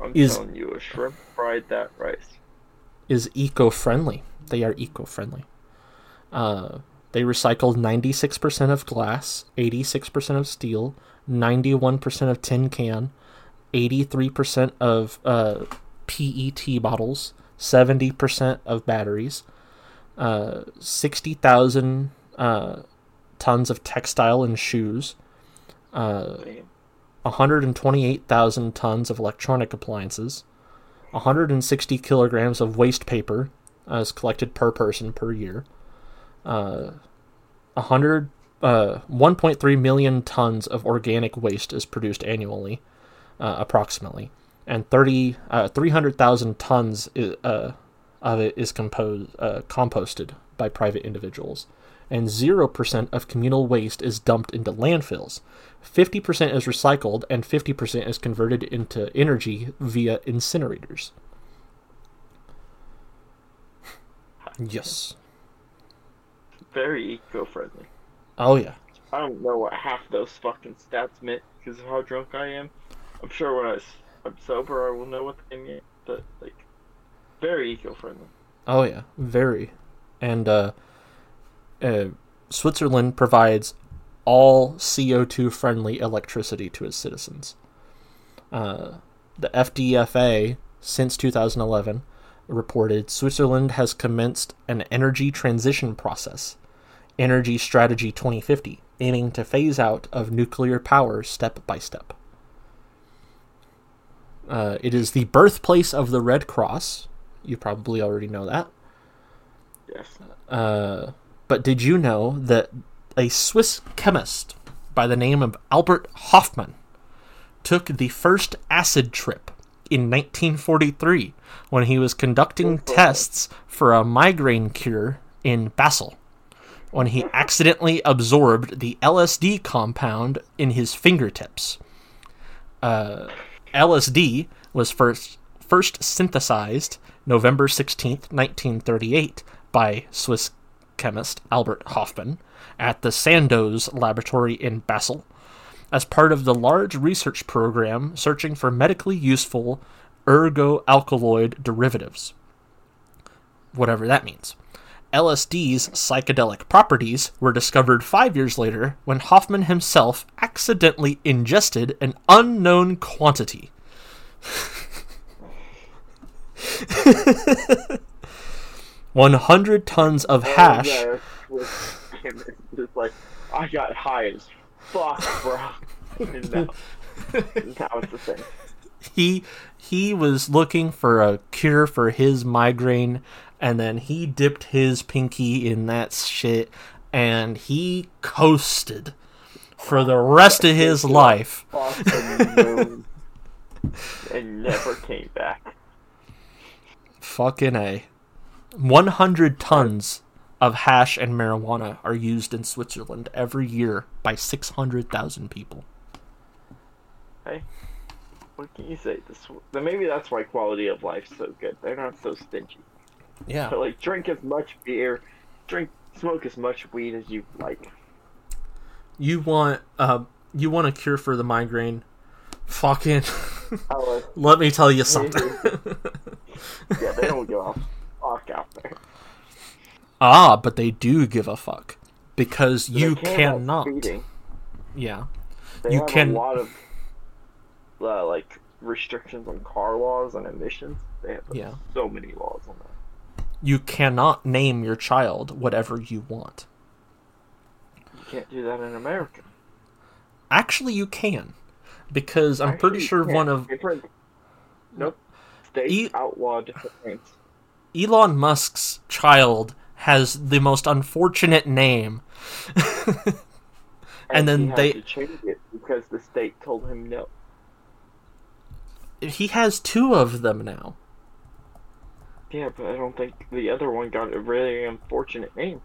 I'm Is- telling you, a shrimp fried that rice. Is eco friendly. They are eco friendly. Uh, they recycled 96% of glass, 86% of steel, 91% of tin can, 83% of uh, PET bottles, 70% of batteries, uh, 60,000 uh, tons of textile and shoes, uh, 128,000 tons of electronic appliances, 160 kilograms of waste paper as collected per person per year, uh, 100, uh, 1.3 million tons of organic waste is produced annually, uh, approximately, and 30, uh, 300,000 tons i- uh, of it is composed, uh, composted by private individuals. And 0% of communal waste is dumped into landfills. 50% is recycled, and 50% is converted into energy via incinerators. Yes. Very eco-friendly. Oh, yeah. I don't know what half those fucking stats meant because of how drunk I am. I'm sure when I, am sober, I will know what they mean. But like, very eco-friendly. Oh yeah, very. And uh, uh, Switzerland provides all CO2 friendly electricity to its citizens. Uh, the FDFA, since 2011, reported Switzerland has commenced an energy transition process, Energy Strategy 2050, aiming to phase out of nuclear power step by step. Uh, it is the birthplace of the Red Cross. You probably already know that. Yes. Uh, but did you know that a Swiss chemist by the name of Albert Hofmann took the first acid trip in 1943 when he was conducting tests for a migraine cure in Basel when he accidentally absorbed the LSD compound in his fingertips. Uh, LSD was first first synthesized November 16th, 1938 by Swiss chemist Albert Hofmann at the Sandoz laboratory in Basel as part of the large research program searching for medically useful ergot-alkaloid derivatives. Whatever that means. LSD's psychedelic properties were discovered five years later when Hofmann himself accidentally ingested an unknown quantity. 100 tons of oh, hash. There was just like, I got high as fuck, bro. now, now it's the same. He he was looking for a cure for his migraine and then he dipped his pinky in that shit and he coasted for the rest of his life. Moon and never came back. fucking a. 100 tons of hash and marijuana are used in Switzerland every year by 600,000 people. Hey, what can you say? This maybe that's why quality of life's so good. They're not so stingy. yeah So like, drink as much beer, drink, smoke as much weed as you like. you want uh you want a cure for the migraine fucking Oh, let me tell you something yeah, they don't give a fuck out there. Ah, but they do give a fuck because you cannot. Yeah, They You have can- a lot of uh, like restrictions on car laws and emissions. They have Yeah. so many laws on that. you cannot name your child whatever you want. You can't do that in America. Actually, you can, because I'm pretty Actually, you sure one of different. Nope. States E- outlaw different things. Elon Musk's child has the most unfortunate name. And then he had they- to change it because the state told him no. He has two of them now. Yeah, but I don't think the other one got a really unfortunate name.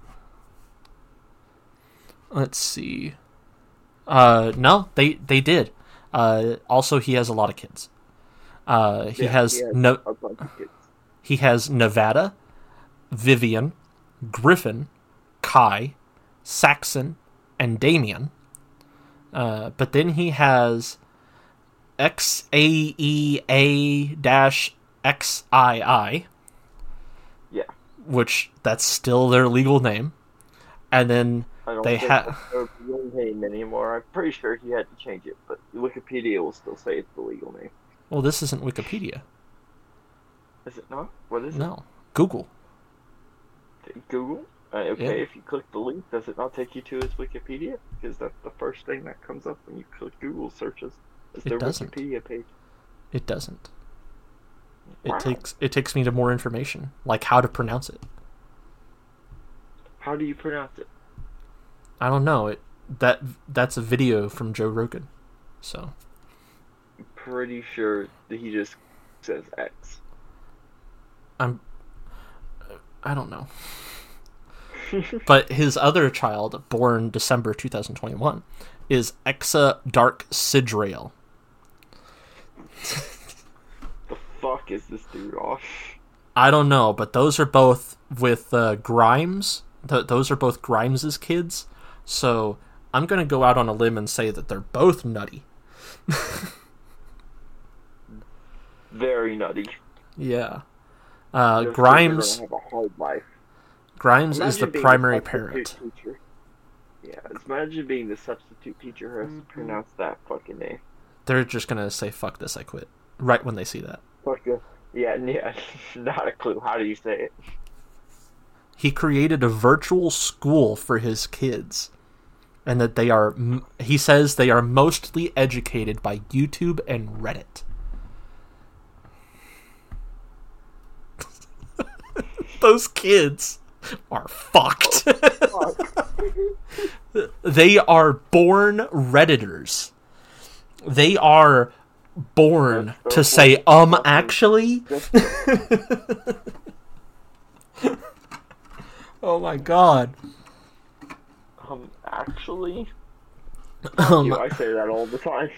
Let's see. Uh, no, they they did. Uh, also, he has a lot of kids. Uh, he Yeah, has he has no. a bunch of kids. He has Nevada, Vivian, Griffin, Kai, Saxon, and Damien. Uh, but then he has XAEA dash XII, Yeah. which that's still their legal name. And then I don't They think ha- their real name anymore. I'm pretty sure he had to change it, but Wikipedia will still say it's the legal name. well, this isn't Wikipedia. Is it not? What is it? No, Google. Google? Uh, okay, Yeah. if you click the link, does it not take you to his Wikipedia? Because that's the first thing that comes up when you click Google searches. Is It doesn't. Wikipedia page. It doesn't. It Wow. takes it takes me to more information, like how to pronounce it. How do you pronounce it? I don't know. It that that's a video from Joe Rogan. So I'm pretty sure that he just says X. I'm uh, I don't know. But his other child, born December 2021, is Exa Dark Sidrael. The fuck is this dude off? I don't know, but those are both with uh, Grimes. Th- those are both Grimes's kids. So I'm gonna go out on a limb and say that they're both nutty. Very nutty. Yeah. Uh, Those kids are Grimes have a hard life. Grimes is the Imagine being primary substitute parent. Teacher. Yeah, imagine being the substitute teacher who has Mm-hmm. to pronounce that fucking name. They're just gonna say "fuck this," I quit. Right when they see that. Fuck it. Yeah, yeah, not a clue. How do you say it? He created a virtual school for his kids, and that they are. He says they are mostly educated by YouTube and Reddit. Those kids are fucked. they are born redditors. They are born That's to so say um actually. oh my god. um, actually, Um, you, I say that all the time.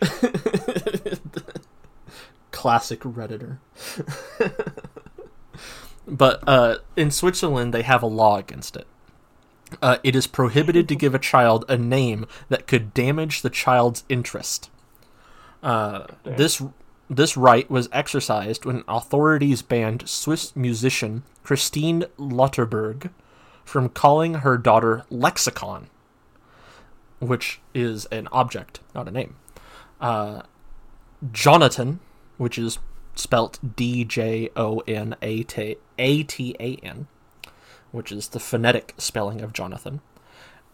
Classic redditor. but uh, in Switzerland, they have a law against it. Uh, it is prohibited to give a child a name that could damage the child's interest. Uh, this this right was exercised when authorities banned Swiss musician Christine Lotterberg from calling her daughter Lexicon, which is an object, not a name. Uh, Jonathan, which is spelt D J O N A T A T A N, which is the phonetic spelling of Jonathan,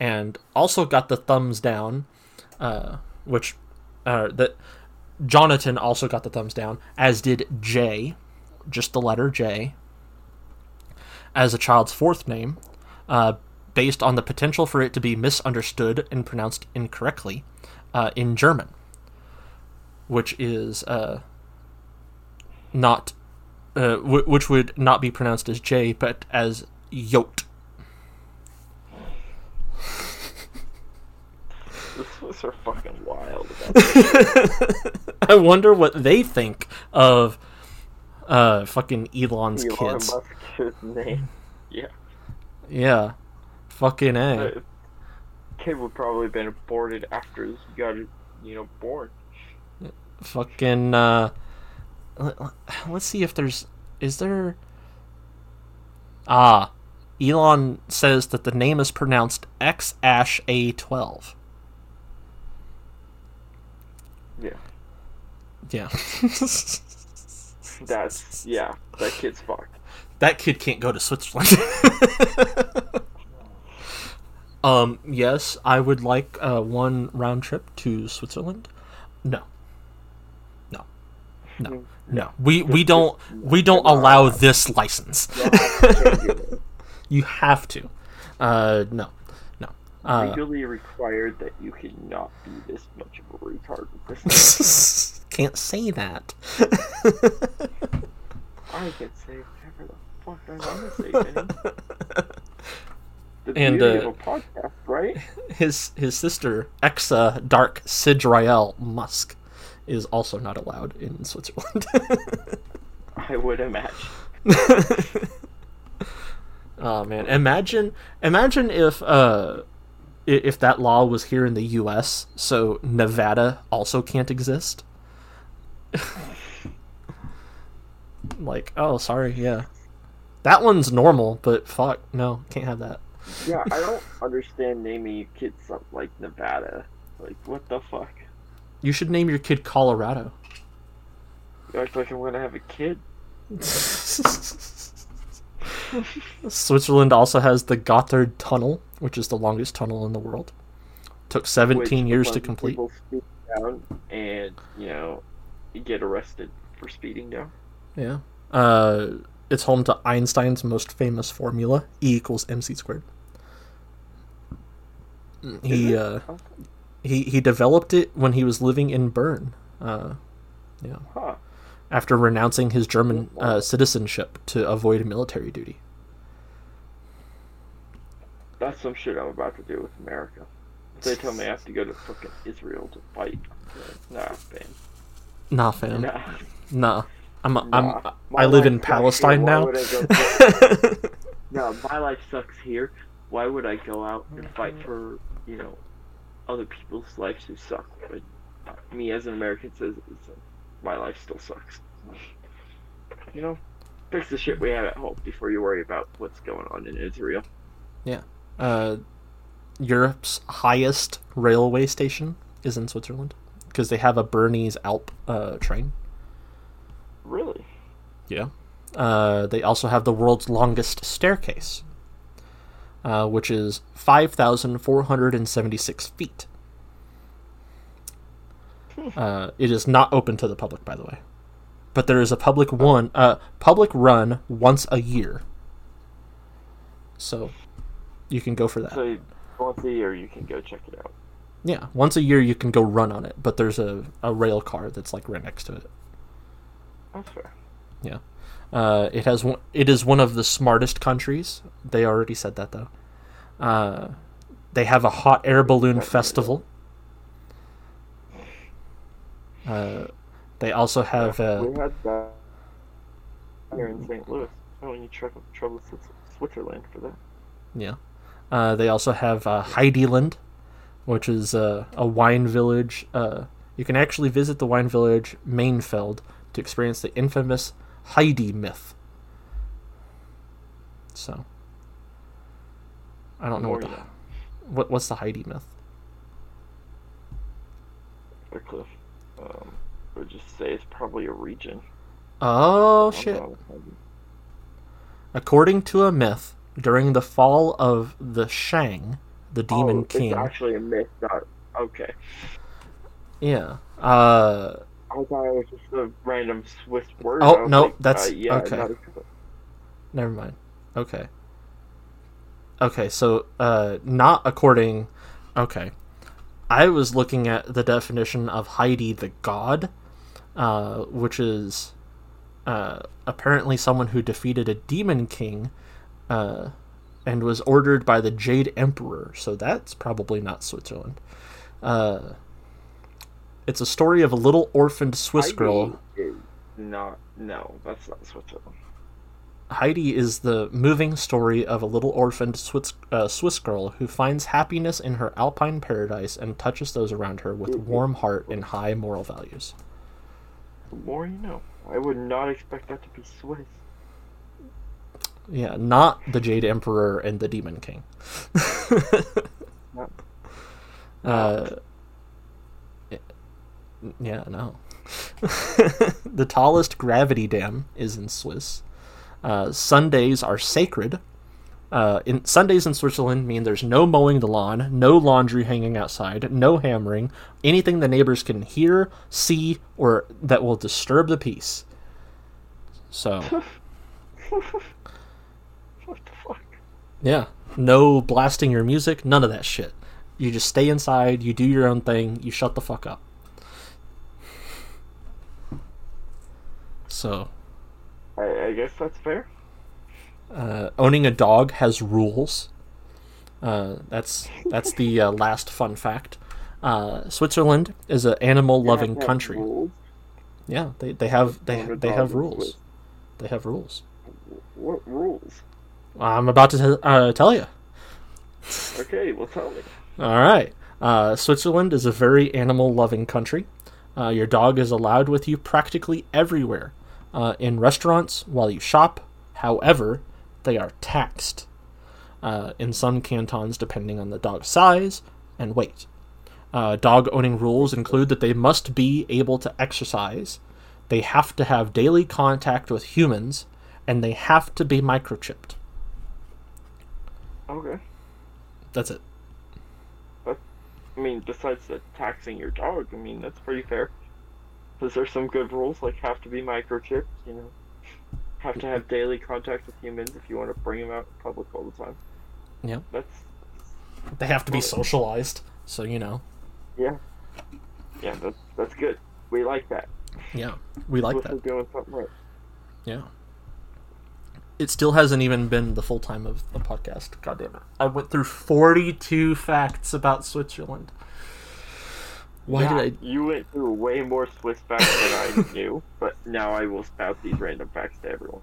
and also got the thumbs down, uh, which uh, that Jonathan also got the thumbs down, as did J, just the letter J, as a child's fourth name, uh, based on the potential for it to be misunderstood and pronounced incorrectly uh, in German, which is uh, not, uh, w- which would not be pronounced as J, but as Yot. The Swiss are fucking wild. I wonder what they think of uh, fucking Elon's Elon kids. Musk's name. Yeah. Yeah, fucking a. Uh, kid would probably have been aborted after he got, you know, born. fucking uh let- let's see if there's is there ah elon says that the name is pronounced x ash a12 Yeah. yeah. That's yeah. That kid's fucked. that kid can't go to switzerland. Um yes i would like uh one round trip to switzerland. No. No. No. No. We we don't we don't allow this license You have to. Uh, no, no. Uh, Legally required that you cannot be this much of a retard can't say that. I can say whatever the fuck I want to say, Benny. The And, uh, of a podcast, right? His his sister Exa Dark Sidrael Musk is also not allowed in Switzerland. I would imagine. Oh man, imagine imagine if uh if that law was here in the US, so Nevada also can't exist. like, oh, sorry, yeah. That one's normal, but fuck, no, can't have that. Yeah, I don't understand naming your kids something like Nevada. Like, what the fuck? You should name your kid Colorado. You act like I'm gonna have a kid. Switzerland also has the Gotthard Tunnel, which is the longest tunnel in the world. Took 17 which years to complete. And you know get arrested for speeding down. Yeah. Uh, it's home to Einstein's most famous formula, E equals mc squared. He uh, he he developed it when he was living in Bern. Uh, yeah. Huh. After renouncing his German uh, citizenship to avoid military duty. That's some shit I'm about to do with America. If they tell me I have to go to fucking Israel to fight, nah, man. Nah, fam. Nah. Nah. I'm nah. I'm My I live in Palestine now. would I go- no, my life sucks here. Why would I go out and fight for, you know, other people's lives who suck? But me as an American citizen, my life still sucks. You know, fix the shit we have at home before you worry about what's going on in Israel. Yeah. Uh, Europe's highest railway station is in Switzerland because they have a Bernese Alp uh, train. Really? Yeah. Uh, they also have the world's longest staircase, uh, which is 5,476 feet. Uh, it is not open to the public, by the way. But there is a public one, uh, public run once a year. So, you can go for that. So once a year you can go check it out. Yeah, once a year you can go run on it, but there's a, a rail car that's like right next to it. That's fair. Yeah. Uh, it has one, it is one of the smartest countries. They already said that though. Uh, they have a hot air balloon festival. Uh, they also have uh, we had that here in St. Louis. I don't need trouble Switzerland for that. yeah. Uh, they also have uh, Heidiland, which is uh, a wine village. Uh, you can actually visit the wine village Maienfeld to experience the infamous Heidi myth. So, I don't know what, the, what what's the Heidi myth. Or Cliff. Um, I would just say it's probably a region. Oh shit! According to a myth, during the fall of the Shang, the demon oh, king. It's actually a myth. Not, okay. Yeah. Uh, I thought it was just a random Swiss word. Oh, no, like, that's- uh, yeah, okay. never mind. Okay. Okay, so uh, not according. Okay, I was looking at the definition of Heidi the god, uh, which is uh, apparently someone who defeated a demon king, uh, and was ordered by the Jade Emperor. So that's probably not Switzerland. Uh, it's a story of a little orphaned Swiss Heidi girl. is not. No, that's not Switzerland. Heidi is the moving story of a little orphaned Swiss, uh, Swiss girl who finds happiness in her alpine paradise and touches those around her with warm heart and high moral values. The more you know. I would not expect that to be Swiss. Yeah, not the Jade Emperor and the Demon King. No. uh, yeah, no. the tallest gravity dam is in Swiss. Uh, Sundays are sacred. Uh, in Sundays in Switzerland mean there's no mowing the lawn, no laundry hanging outside, no hammering, anything the neighbors can hear, see, or that will disturb the peace. So, What the fuck? yeah, no blasting your music, none of that shit. You just stay inside, you do your own thing, you shut the fuck up. So, I, I guess that's fair. uh, owning a dog has rules. Uh, that's that's the uh, last fun fact. Uh, Switzerland is an animal-loving You have to have country. rules. Yeah, they, they have they they have rules. They have rules. What rules? I'm about to t- uh, tell you. Okay, well tell me. All right. Uh, Switzerland is a very animal loving country. Uh, your dog is allowed with you practically everywhere uh, in restaurants while you shop. However, they are taxed uh, in some cantons depending on the dog's size and weight. Uh, dog owning rules include that they must be able to exercise, they have to have daily contact with humans, and they have to be microchipped. Okay. That's it. I mean, besides the taxing your dog, I mean that's pretty fair. Is there some good rules like have to be microchipped? You know, have to have daily contact with humans if you want to bring them out in public all the time. Yeah. That's They have to be socialized, so you know. yeah, yeah. That's that's good. We like that. Yeah, we like Swiss that. is doing something right. Yeah. It still hasn't even been the full time of the podcast. God damn it. I went through 42 facts about Switzerland. Why Yeah, did I. You went through way more Swiss facts than I knew, but now I will spout these random facts to everyone.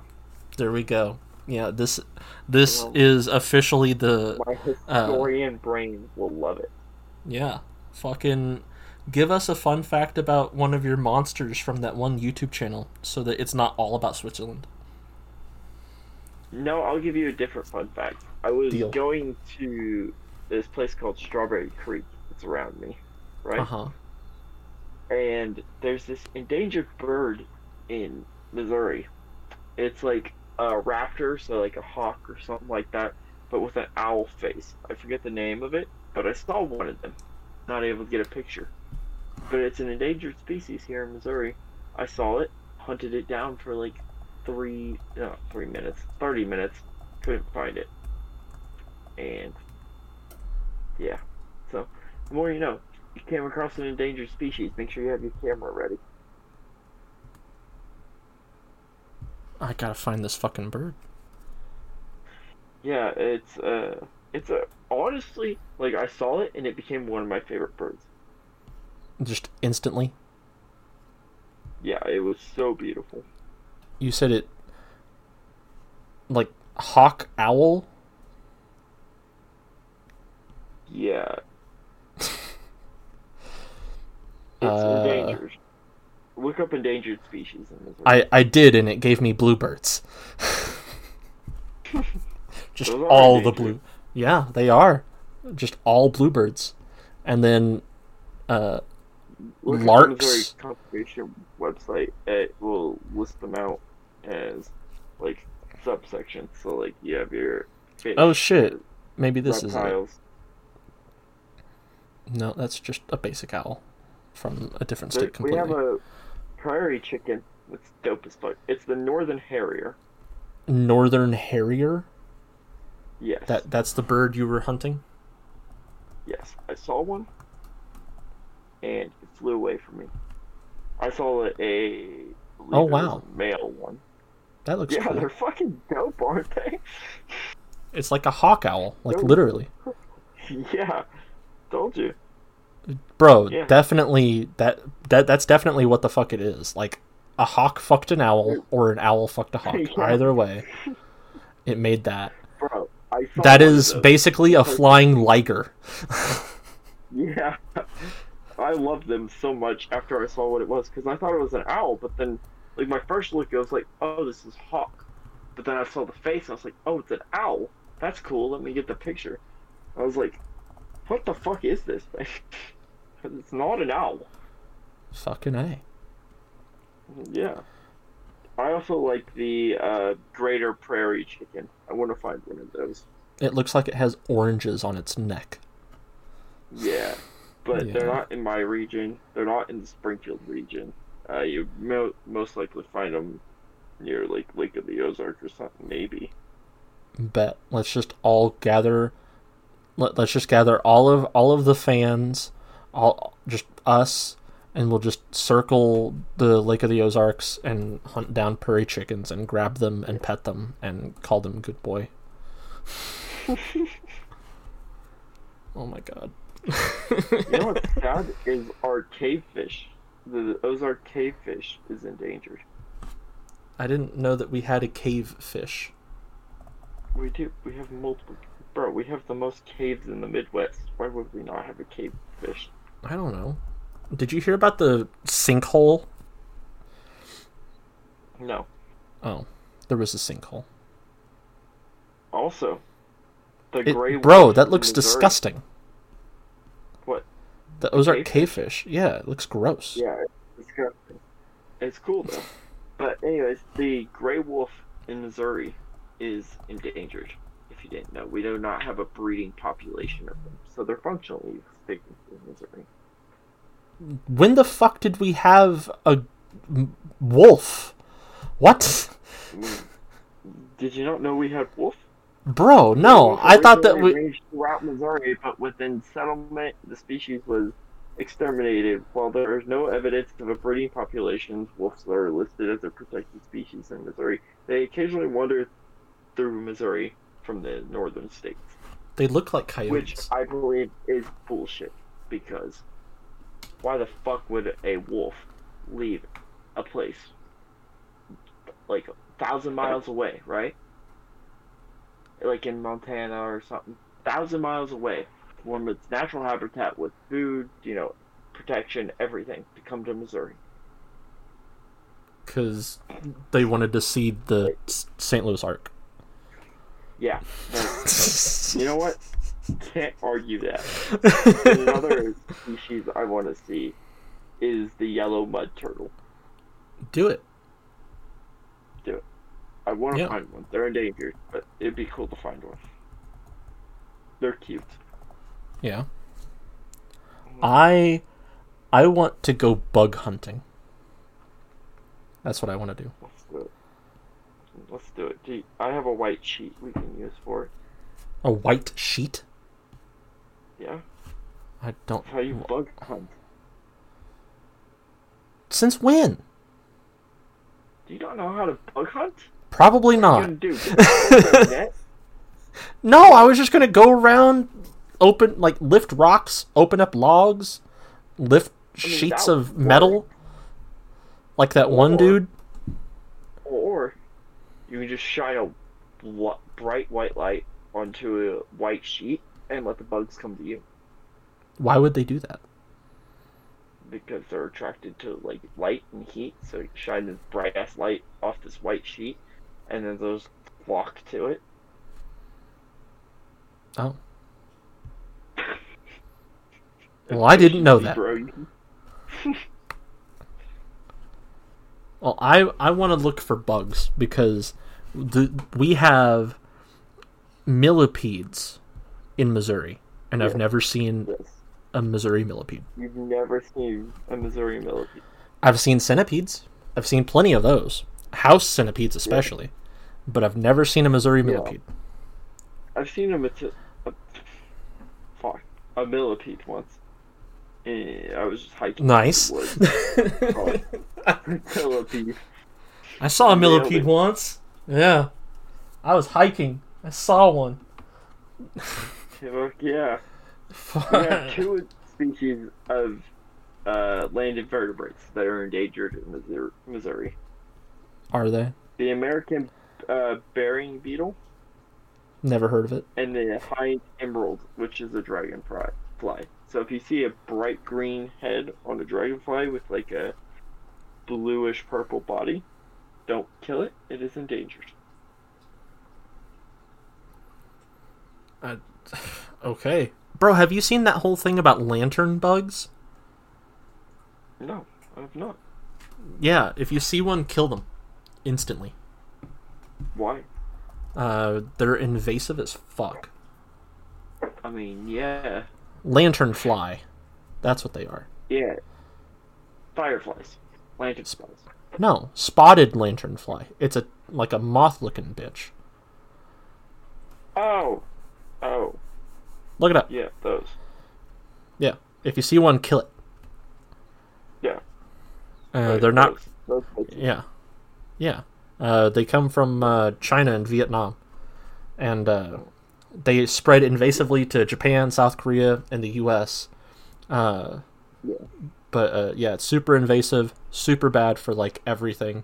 There we go. Yeah, this this Well- is officially the. My uh, historian brain will love it. Yeah. Fucking. Give us a fun fact about one of your monsters from that one YouTube channel so that it's not all about Switzerland. No, I'll give you a different fun fact. I was Deal. going to this place called Strawberry Creek. It's around me, right? Uh huh. And there's this endangered bird in Missouri. It's like a raptor, so like a hawk or something like that, but with an owl face. I forget the name of it, but I saw one of them. Not able to get a picture. But it's an endangered species here in Missouri. I saw it, hunted it down for like three, no, three minutes, thirty minutes. Couldn't find it. And yeah, so the more you know. You came across an endangered species. Make sure you have your camera ready. I gotta find this fucking bird. Yeah, it's uh, it's a honestly like I saw it and it became one of my favorite birds. Just instantly. Yeah, it was so beautiful. You said it. Like hawk owl? Yeah, it's Uh, endangered. Look up endangered species in Missouri. I, I did, and it gave me bluebirds. Just all the blue. Yeah, they are. Just all bluebirds. And then uh, Look at the larks. Missouri conservation website. It will list them out as like subsections. So like you have your fish, Oh shit. your Maybe this is it. No, that's just a basic owl from a different state we have a prairie chicken. It's dope as fuck. It's the northern harrier. Northern harrier. Yes. That that's the bird you were hunting. Yes, I saw one, and it flew away from me. I saw a, believe Oh, wow. Male one. That looks Yeah, cool. they're fucking dope, aren't they? It's like a hawk owl, like Nope. literally. yeah, told you. Bro, Yeah. definitely that that that's definitely what the fuck it is. Like a hawk fucked an owl or an owl fucked a hawk. Yeah. Either way, it made that. Bro, I saw That is basically a flying liger. Yeah. I loved them so much after I saw what it was because I thought it was an owl, but then, like, my first look, I was like, oh, this is hawk. But then I saw the face and I was like, oh, it's an owl. That's cool. Let me get the picture. I was like, what the fuck is this thing? it's not an owl. Fucking a. Yeah. I also like the uh, greater prairie chicken. I want to find one of those. It looks like it has oranges on its neck. Yeah, but they're not in my region. They're not in the Springfield region. Uh, you mo- most likely find them near like Lake of the Ozark or something, maybe. Bet. Let's just all gather. Let, let's just gather all of all of the fans, all just us, and we'll just circle the Lake of the Ozarks and hunt down prairie chickens and grab them and pet them and call them good boy. oh my god. You know what's sad is our cavefish. The Ozark cavefish is endangered. I didn't know that we had a cave fish. We do. We have multiple. Bro, we have the most caves in the Midwest. Why would we not have a cave fish? I don't know. Did you hear about the sinkhole? No. Oh, there was a sinkhole. Also, the It- gray. bro, that looks Missouri- disgusting. What? The Ozark cavefish? cavefish. Yeah, it looks gross. Yeah, it's disgusting. It's cool though. But anyways, the gray wolf in Missouri is endangered. If you didn't know, we do not have a breeding population of them, so they're functionally extinct in Missouri. When the fuck did we have a wolf? What? Did you not know we had wolf? Bro, no. I thought that we. throughout Missouri, but within settlement, the species was exterminated. While there is no evidence of a breeding population, wolves are listed as a protected species in Missouri. They occasionally wander through Missouri from the northern states, They look like coyotes. which. I believe is bullshit. Because why the fuck would a wolf leave a place like a thousand miles away, right? Like in Montana or something, thousand miles away from its natural habitat with food, you know, protection, everything to come to Missouri. Because they wanted to see the St. Louis Ark. Yeah, you know what? Can't argue that. Another species I want to see is the yellow mud turtle. Do it. Do it. I want to find one. They're endangered, but it'd be cool to find one. They're cute. Yeah. Hmm. I I want to go bug hunting. That's what I want to do. Let's do it. Do. Gee, I have a white sheet we can use for it. A white sheet? Yeah, I don't. how you bug hunt. Since when? Do you not know how to bug hunt? Probably not. you do? Get a net? No, I was just gonna go around, open like lift rocks, open up logs, lift mean, sheets of metal, like that one dude. You can just shine a bright white light onto a white sheet and let the bugs come to you Why would they do that? because they're attracted to like light and heat. So you shine this bright ass light off this white sheet, and then those flock to it. Oh, Well, I didn't know that. Well, I I want to look for bugs because the we have millipedes in Missouri, and I've never seen Yes. a Missouri millipede. You've never seen a Missouri millipede. I've seen centipedes. I've seen plenty of those. House centipedes, especially. But I've never seen a Missouri millipede. I've seen a, mati- a a millipede once. And I was just hiking. Nice. woods. Oh, millipede. I saw a millipede once. Yeah. I was hiking. I saw one. Fuck yeah. We have two species of uh, land invertebrates that are endangered in Missouri-. Are they? The American uh, burying beetle Never heard of it. and the Hine's emerald, which is a dragonfly. Fly. So if you see a bright green head on a dragonfly with like a bluish purple body, don't kill it. It is endangered. Okay. Bro, have you seen that whole thing about lantern bugs? No, I've not. Yeah, if you see one, kill them instantly. Why? Uh, they're invasive as fuck. I mean, yeah, Lantern fly. That's what they are. yeah. Fireflies, lantern flies. No, spotted lanternfly. It's a like a moth-looking bitch. Oh, oh, Look it up. yeah, those. Yeah, if you see one, kill it. Yeah. Uh, they're not. Those, those. Yeah, yeah. Uh, they come from uh, China and Vietnam, and uh, they spread invasively to Japan, South Korea, and the U.S. Uh, Yeah. But uh, yeah, it's super invasive, super bad for like everything.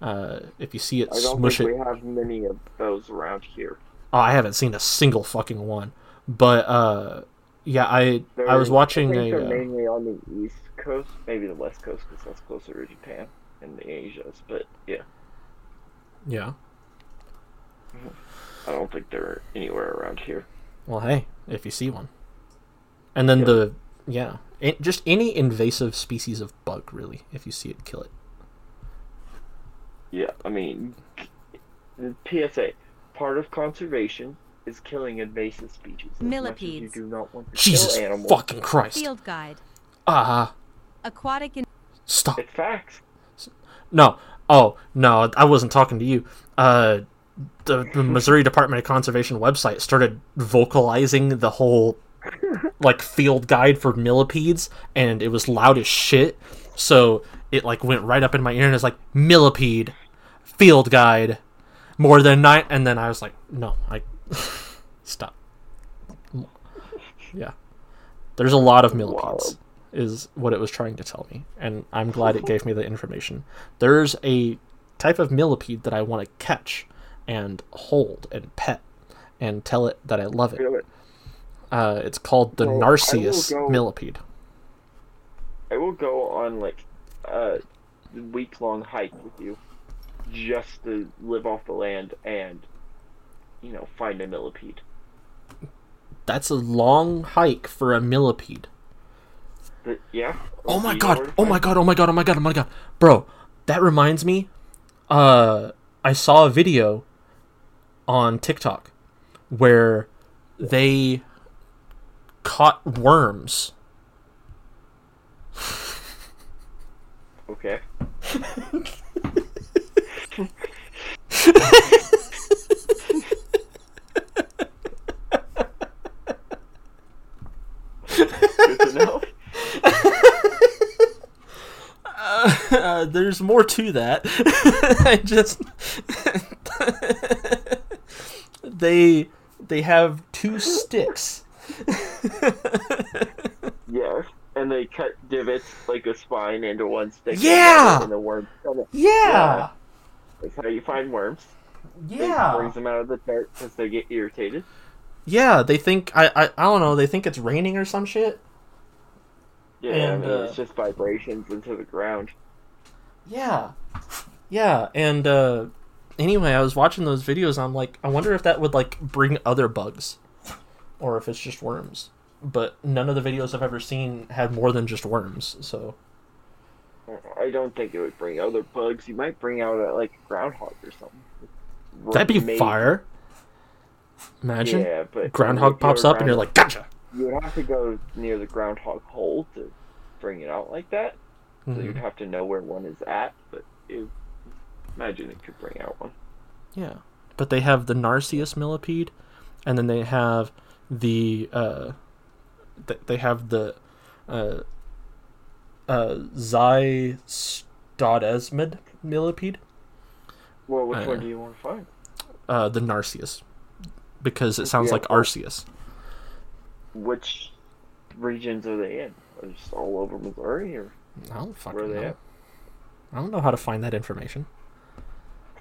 Uh, if you see it, I don't smush think it. we have many of those around here. Oh, I haven't seen a single fucking one. But uh, yeah, I I was watching I think a. they're uh, mainly on the east coast, maybe the west coast because that's closer to Japan and the Asias. But yeah, yeah. I don't think they're anywhere around here. Well, hey, if you see one, and then Yeah. the yeah, it, just any invasive species of bug, really. If you see it, kill it. Yeah, I mean, the PSA part of conservation is killing invasive species. As as you Millipedes. do not want to Jesus kill animals. fucking Christ! Field guide. Ah, Aquatic and stop. It's facts. No. Oh no, I wasn't talking to you. Uh, the, the Missouri Department of Conservation website started vocalizing the whole like field guide for millipedes, and it was loud as shit. So it like went right up in my ear, and it's like millipede field guide more than nine. And then I was like, no, I stop. Yeah, there's a lot of millipedes Wild. is what it was trying to tell me, and I'm glad it gave me the information. There's a type of millipede that I want to catch and hold and pet and tell it that I love it. It. Uh, it's called the Well, Narceus go- millipede. I will go on like a week long hike with you just to live off the land and you know find a millipede. That's a long hike for a millipede. But, yeah. Oh my god! Oh my god! Oh my god! Oh my god! Oh my god! Bro, that reminds me. Uh, I saw a video on TikTok where they caught worms. Okay. Good to know. Uh, there's more to that. I just they they have two sticks. Yes, and they cut divots like a spine into one stick. Yeah! And the worm. Yeah, That's how you find worms. It yeah, brings them out of the dirt because they get irritated. yeah. They think I, I I don't know. They think it's raining or some shit. Yeah, And, I mean, uh, it's just vibrations into the ground. Yeah. Yeah, and uh anyway, I was watching those videos I'm like, I wonder if that would like bring other bugs or if it's just worms. But none of the videos I've ever seen had more than just worms, so I don't think it would bring other bugs. You might bring out a, like a groundhog or something. that'd be Maybe. fire. Imagine Yeah, but groundhog pops up and you're like, "Gotcha." you would have to go near the groundhog hole to bring it out like that. So Mhm. you'd have to know where one is at. But it, imagine it could bring out one. Yeah. But they have the Narceus millipede and then they have the uh th- they have the uh uh Xystodesmid millipede. Well, which Uh, one do you want to find? uh, the Narceus because it sounds Yeah, like Arceus. Which regions are they in? Are they just all over Missouri, or I don't fucking where are they know. at? I don't know how to find that information.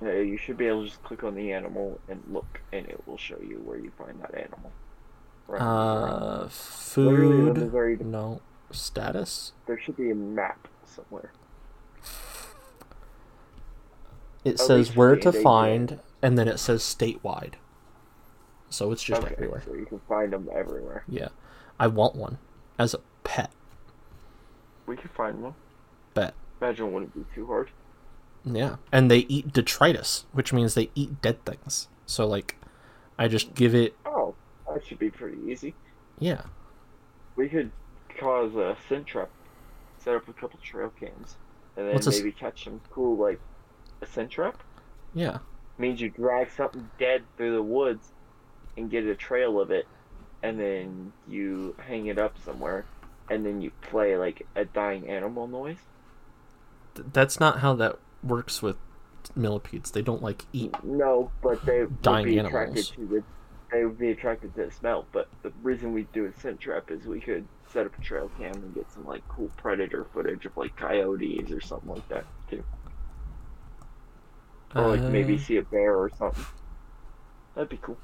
Yeah, you should be able to just click on the animal and look, and it will show you where you find that animal. Right. Uh, food. No status. there should be a map somewhere. It At says where to find, and then it says statewide. So it's just okay, everywhere. so you can find them everywhere. Yeah, I want one as a pet. We could find one. Bet. Imagine it wouldn't be too hard. Yeah, and they eat detritus, which means they eat dead things. So like, I just give it. Oh, that should be pretty easy. Yeah, We could cause a scent trap, set up a couple trail cams, and then What's a s- maybe catch some cool like a scent trap. yeah. means you drag something dead through the woods and get a trail of it, and then you hang it up somewhere, and then you play like a dying animal noise. Th- that's not how that works with millipedes. They don't like eat. No, but they Dying would be animals. attracted to the. They would be attracted to the smell, but the reason we do a scent trap is we could set up a trail cam and get some like cool predator footage of like coyotes or something like that too, or like maybe Uh, see a bear or something. That'd be cool.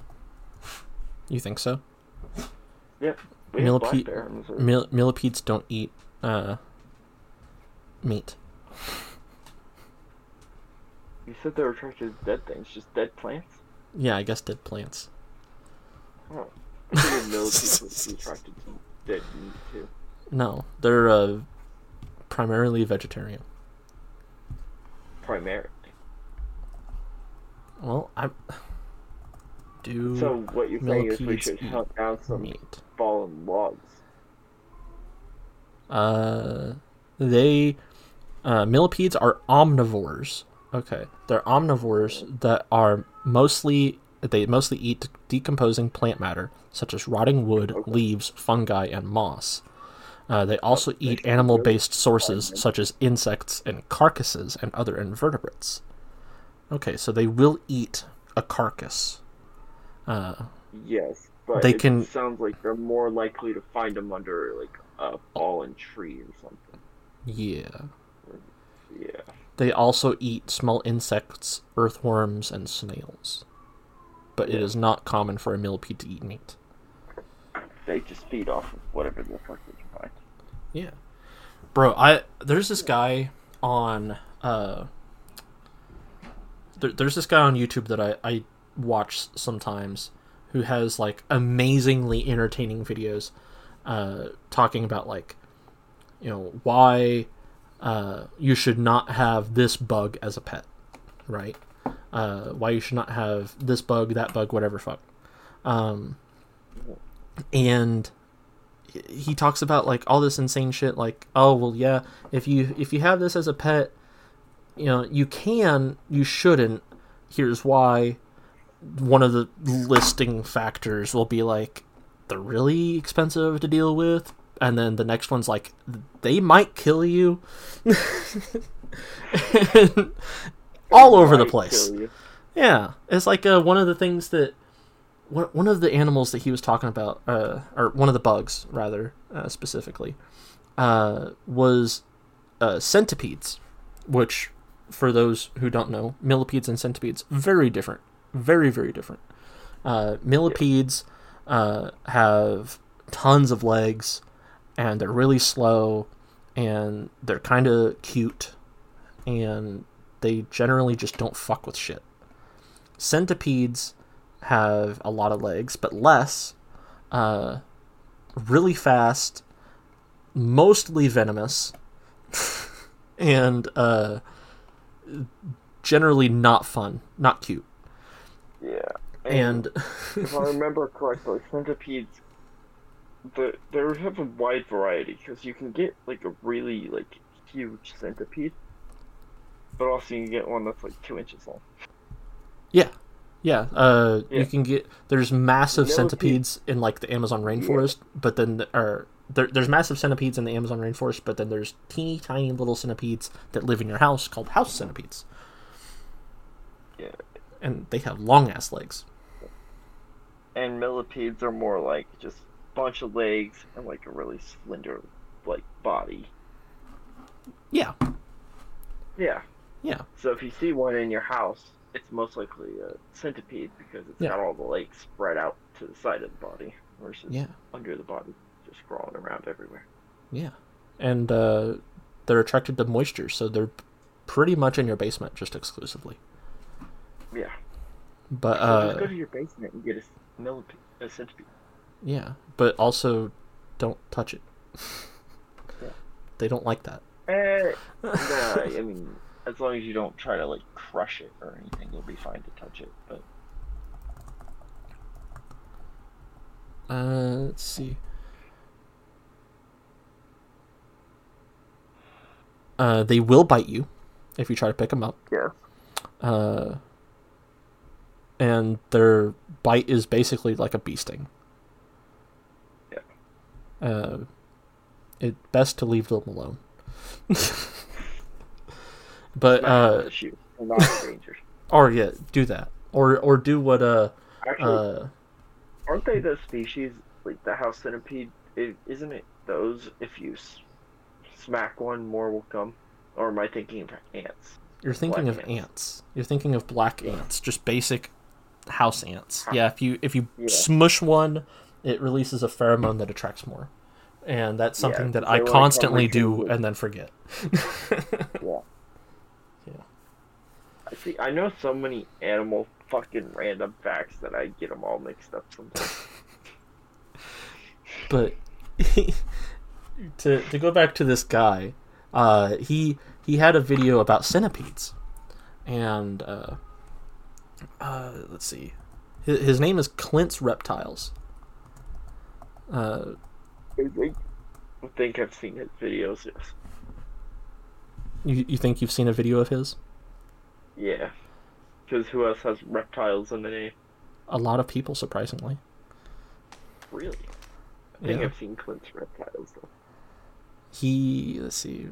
You think so? Yeah, we have black Millipede, bear in mil- millipedes don't eat uh, meat. You said they were attracted to dead things, just dead plants. Yeah, I guess dead plants. Oh, I figured millipedes would be attracted to dead meat too. No, they're uh, primarily vegetarian. Primarily. Well, I do So what you're saying is we should hunt down some meat. fallen logs. Uh, they uh, millipedes are omnivores. Okay, they're omnivores that are mostly they mostly eat decomposing plant matter such as rotting wood, leaves, fungi, and moss. Uh, they also eat animal-based sources such as insects and carcasses and other invertebrates. Okay, so they will eat a carcass. Uh, Yes, but They it can- sounds like they're more likely to find them under like a fallen tree or something. yeah. Yeah. They also eat small insects, earthworms, and snails. But it is not common for a millipede to eat meat. They just feed off of whatever the fuck they can find. Yeah. Bro, I there's this guy on uh there, there's this guy on YouTube that I, I watch sometimes who has like amazingly entertaining videos uh talking about like you know why uh you should not have this bug as a pet, right? Uh why you should not have this bug, that bug, whatever fuck. Um and he talks about like all this insane shit like oh well yeah if you if you have this as a pet you know you can you shouldn't here's why one of the listing factors will be like they're really expensive to deal with and then the next one's like they might kill you. All over the place. yeah, it's like uh, one of the things that one of the animals that he was talking about, uh, or one of the bugs rather uh, specifically, uh, was uh, centipedes, which, for those who don't know, millipedes and centipedes very different, very very different. Uh, millipedes uh, have tons of legs, and they're really slow, and they're kind of cute, and they generally just don't fuck with shit centipedes have a lot of legs, but less. Uh, really fast, mostly venomous, and uh, generally not fun, not cute. Yeah. And if I remember correctly, centipedes, the they have a wide variety because you can get like a really like huge centipede, but also you can get one that's like two inches long. yeah, yeah, uh, Yeah. you can get there's massive centipedes in like the Amazon rainforest, but then or there, there's massive centipedes in the Amazon rainforest, but then there's teeny tiny little centipedes that live in your house called house centipedes, Yeah. and they have long ass legs. And millipedes are more like just bunch of legs and like a really slender like body. Yeah, Yeah. yeah. So if you see one in your house, it's most likely a centipede because it's Yeah. got all the legs spread out to the side of the body versus Yeah. under the body, just crawling around everywhere. Yeah, and uh, they're attracted to moisture, so they're pretty much in your basement just exclusively. Yeah. But So just go uh, to your basement and get a millipede, a centipede. Yeah, but also don't touch it. Yeah. They don't like that. Eh, nah, I mean, as long as you don't try to like crush it or anything, you'll be fine to touch it. But Uh, let's see. Uh, they will bite you if you try to pick them up. yeah, Uh, and their bite is basically like a bee sting. Uh, it best to leave them alone. but uh, shoot, they're not endangered. or yeah, do that, or or do what uh Actually, uh aren't they the species like the house centipede? is isn't it those? If you s- smack one, more will come. Or am I thinking of ants? you're thinking black of ants. ants. You're thinking of black Yeah. ants, just basic house ants. Yeah, if you if you Yeah. smush one, it releases a pheromone that attracts more, and that's Yeah, something that I constantly do and then forget. Yeah. Yeah. I see. I know so many animal fucking random facts that I get them all mixed up sometimes. but to to go back to this guy, uh, he he had a video about centipedes, and uh, uh, let's see, his, his name is Clint's Reptiles. Uh, I think, I've seen his videos. Yes. you you think you've seen a video of his? Yeah. Because who else has reptiles in the name? A lot of people, surprisingly. Really? I think Yeah. I've seen Clint's reptiles though. He let's see,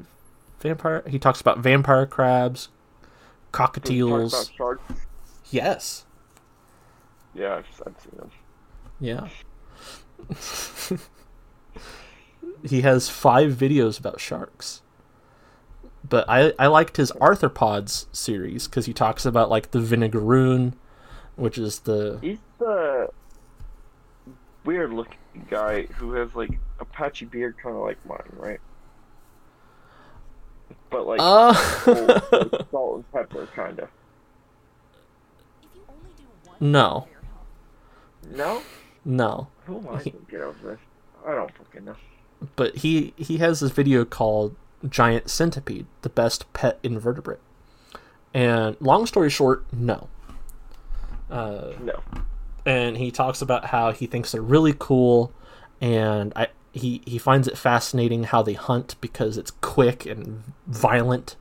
vampire. He talks about vampire crabs, Does he talk cockatiels. about sharks? Yes. Yeah, I've, I've seen them. Yeah. he has five videos about sharks. But I, I liked his arthropods series because he talks about like the vinegaroon, which is the He's the weird looking guy who has like a patchy beard, kind of like mine, right? But like uh full, like, salt and pepper, kind of. no No, no who am I to get over this? I don't fucking know. but he he has this video called giant centipede the best pet invertebrate and long story short no uh No, and he talks about how he thinks they're really cool and I he he finds it fascinating how they hunt because it's quick and violent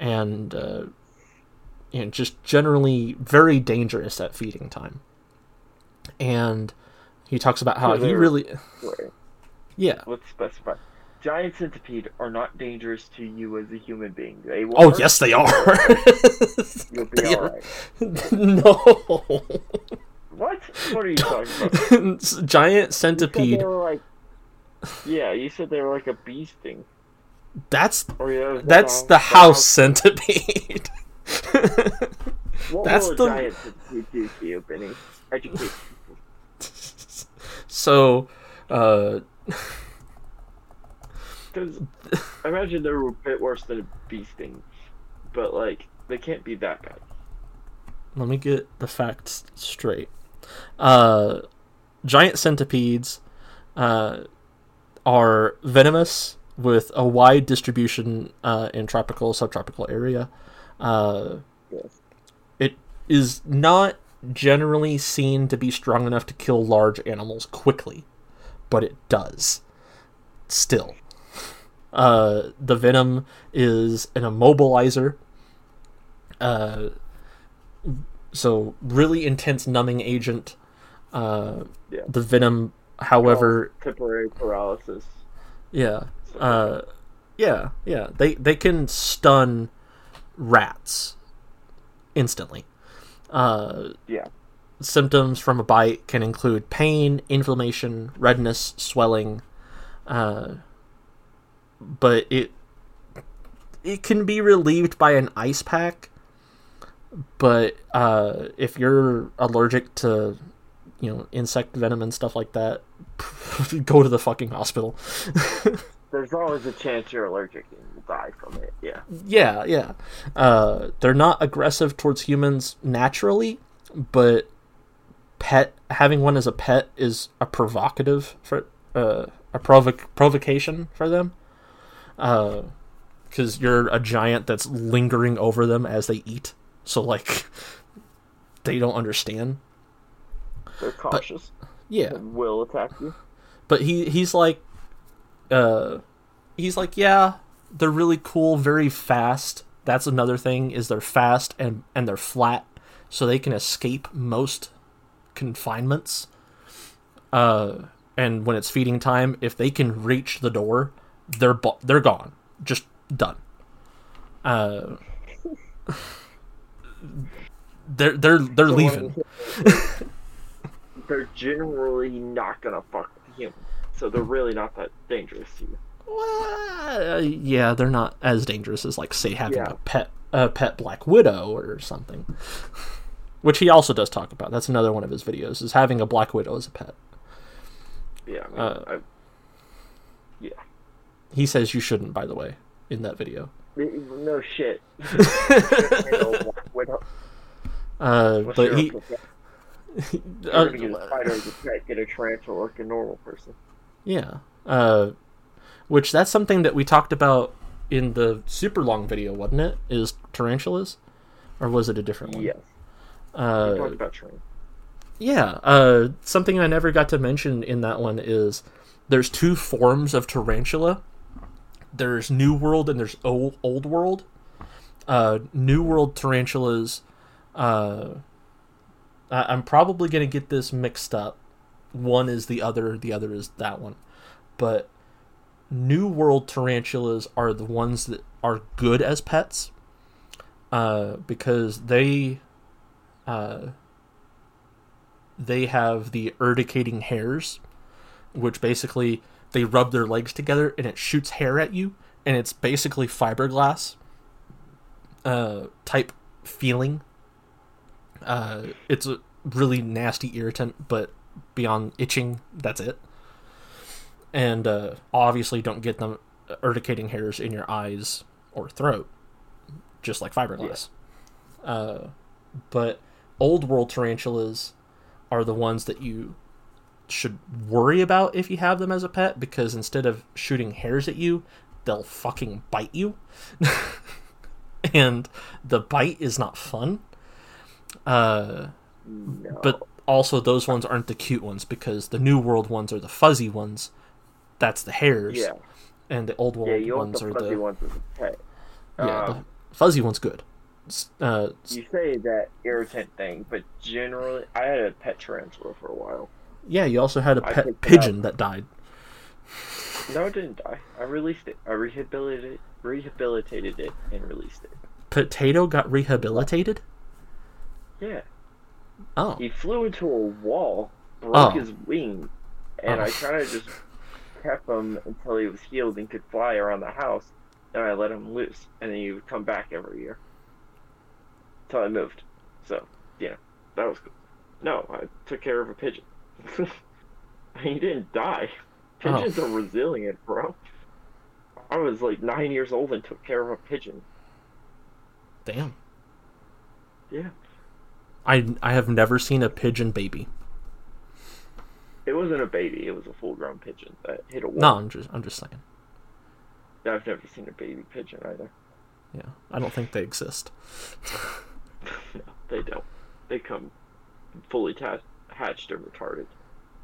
and uh, and just generally very dangerous at feeding time. And he talks about how he really wait, yeah. let's specify. Giant centipede are not dangerous to you as a human being. They will Oh yes, they are. You'll be They alright. no. What? What are you talking about? Giant centipede. they were like. Yeah, you said they were like a bee sting. That's Or yeah, that's the house centipede. What that's will the- a giant centipede do to you, Benny? Educate. So, uh, Because I imagine they're a bit worse than a bee sting, but like they can't be that bad. let me get the facts straight. Uh, giant centipedes uh, are venomous with a wide distribution uh, in tropical, subtropical area. Uh, Yes. it is not generally seen to be strong enough to kill large animals quickly, but it does. Still. Uh, the venom is an immobilizer. Uh, so, really intense numbing agent. Uh, Yeah. The venom, however, temporary paralysis. yeah. Uh, yeah, yeah. They they can stun rats instantly. Uh, yeah. symptoms from a bite can include pain, inflammation, redness, swelling. Uh, but it it can be relieved by an ice pack. But uh, if you're allergic to you know insect venom and stuff like that, go to the fucking hospital. There's always a chance you're allergic and you'll die from it. Yeah. Yeah, yeah. Uh, they're not aggressive towards humans naturally, but pet having one as a pet is a provocative for uh, a provoc- provocation for them. Because you're a giant that's lingering over them as they eat, so like they don't understand. They're cautious Yeah, and will attack you. but he he's like uh he's like yeah they're really cool very fast. That's another thing is they're fast and and they're flat so they can escape most confinements. Uh and when it's feeding time if they can reach the door they're bo- they're gone. Just done. Uh they're they're they're leaving I'm saying is They're generally not gonna fuck with humans, so they're really not that dangerous to you. Well, yeah, they're not as dangerous as like say having Yeah. a pet a pet black widow or something. which he also does talk about. That's another one of his videos is having a black widow as a pet. Yeah, I mean, Uh, I, yeah. He says you shouldn't, by the way, in that video. No shit. Uh, but your he, opinion? You're uh, gonna get a spider as a pet, get a tarantula like a normal person. Yeah, uh, which that's something that we talked about in the super long video, wasn't it? Is tarantulas, or was it a different one? Yes. We Uh, talked about train. Yeah, uh, something I never got to mention in that one is there's two forms of tarantula. There's New World and there's Old, old World. Uh, New World tarantulas. Uh, I, I'm probably gonna get this mixed up. One is the other, the other is that one. But New World tarantulas are the ones that are good as pets. Uh, because they. Uh, they have the urticating hairs, which basically they rub their legs together and it shoots hair at you, and it's basically fiberglass uh, type feeling. Uh, it's a really nasty irritant, but beyond itching, that's it. And uh, obviously, don't get them urticating hairs in your eyes or throat, just like fiberglass. Uh, but old world tarantulas are the ones that you should worry about if you have them as a pet because instead of shooting hairs at you, they'll fucking bite you. and the bite is not fun. Uh, No. but also those ones aren't the cute ones because the new world ones are the fuzzy ones. That's the hairs. yeah, And the old world yeah, you ones the are fuzzy the ones a yeah, Um, the fuzzy one's good. Uh, You say that irritant thing, but generally, I had a pet tarantula for a while. yeah, you also had a pet pigeon that died. No, it didn't die. I released it. I rehabilitated, rehabilitated it, and released it. Potato got rehabilitated. Yeah, Oh, he flew into a wall, broke Oh. his wing, and Oh. I kind of just kept him until he was healed and could fly around the house. And I let him loose, and then he would come back every year until I moved. So, yeah, that was cool. No, I took care of a pigeon. he didn't die. Oh. Pigeons are resilient, bro. I was like nine years old and took care of a pigeon. damn. Yeah. I I have never seen a pigeon baby. It wasn't a baby, it was a full grown pigeon that hit a wall. No, I'm just I'm just saying. I've never seen a baby pigeon either. Yeah, I don't think they exist. no, they don't. They come fully ta- hatched and retarded.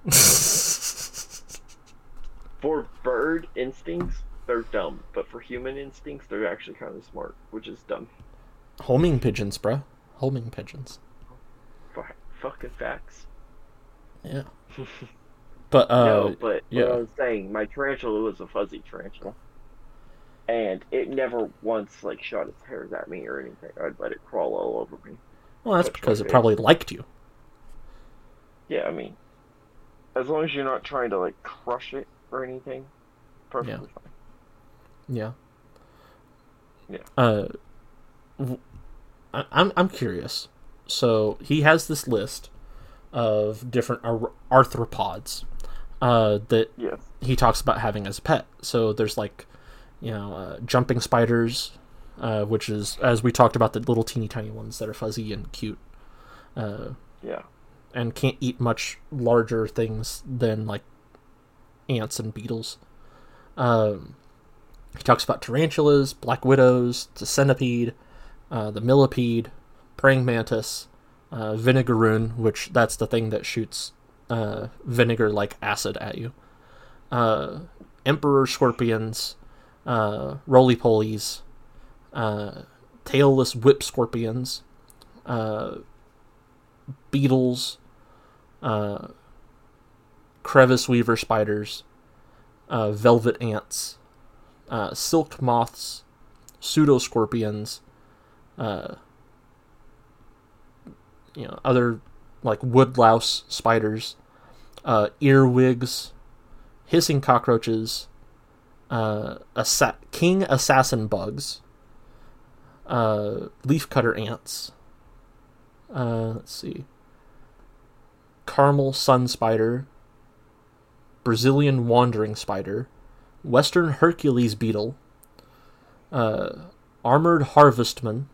For bird instincts, they're dumb, but for human instincts, they're actually kind of smart, which is dumb. Homing pigeons, bro. Homing pigeons. Fucking facts. Yeah. But uh, no, but yeah. what I was saying, my tarantula was a fuzzy tarantula. And it never once like shot its hairs at me or anything. I'd let it crawl all over me. well, that's because it face. probably liked you. Yeah, I mean, as long as you're not trying to like crush it or anything, perfectly fine. Yeah. Yeah. Uh, I, I'm I'm curious. So he has this list of different ar- arthropods uh, that Yes. he talks about having as a pet. So there's like, you know, uh, jumping spiders, uh, which is as we talked about the little teeny tiny ones that are fuzzy and cute, uh, Yeah. and can't eat much larger things than like ants and beetles. Um, he talks about tarantulas, black widows, the centipede, uh, the millipede, praying mantis, uh, vinegaroon, which that's the thing that shoots uh, vinegar like acid at you. Uh, emperor scorpions, uh, roly polies, uh, tailless whip scorpions, uh, beetles, uh, crevice weaver spiders, velvet ants, silk moths, pseudoscorpions, uh, you know, other like woodlouse spiders, uh, earwigs, hissing cockroaches, uh, assa- king assassin bugs, uh, leafcutter ants, Uh, let's see. Caramel sun spider, Brazilian wandering spider, Western Hercules beetle, uh, armored harvestman.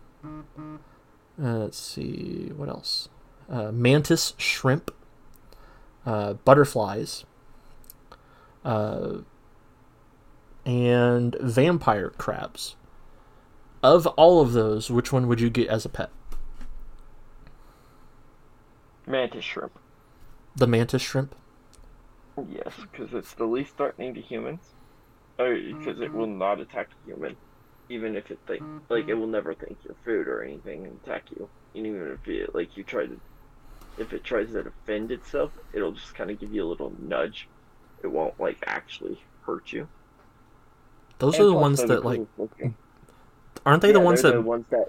Uh, let's see what else. Uh, mantis shrimp, uh, butterflies, uh, and vampire crabs. Of all of those, which one would you get as a pet? Mantis shrimp. The mantis shrimp. Yes, because it's the least threatening to humans. Or because it will not attack a human, even if it think like it will never think your food or anything and attack you. And even if it like you try to, if it tries to defend itself, it'll just kind of give you a little nudge. It won't like actually hurt you. Those And are the plus ones that like looking. aren't they the ones that the ones that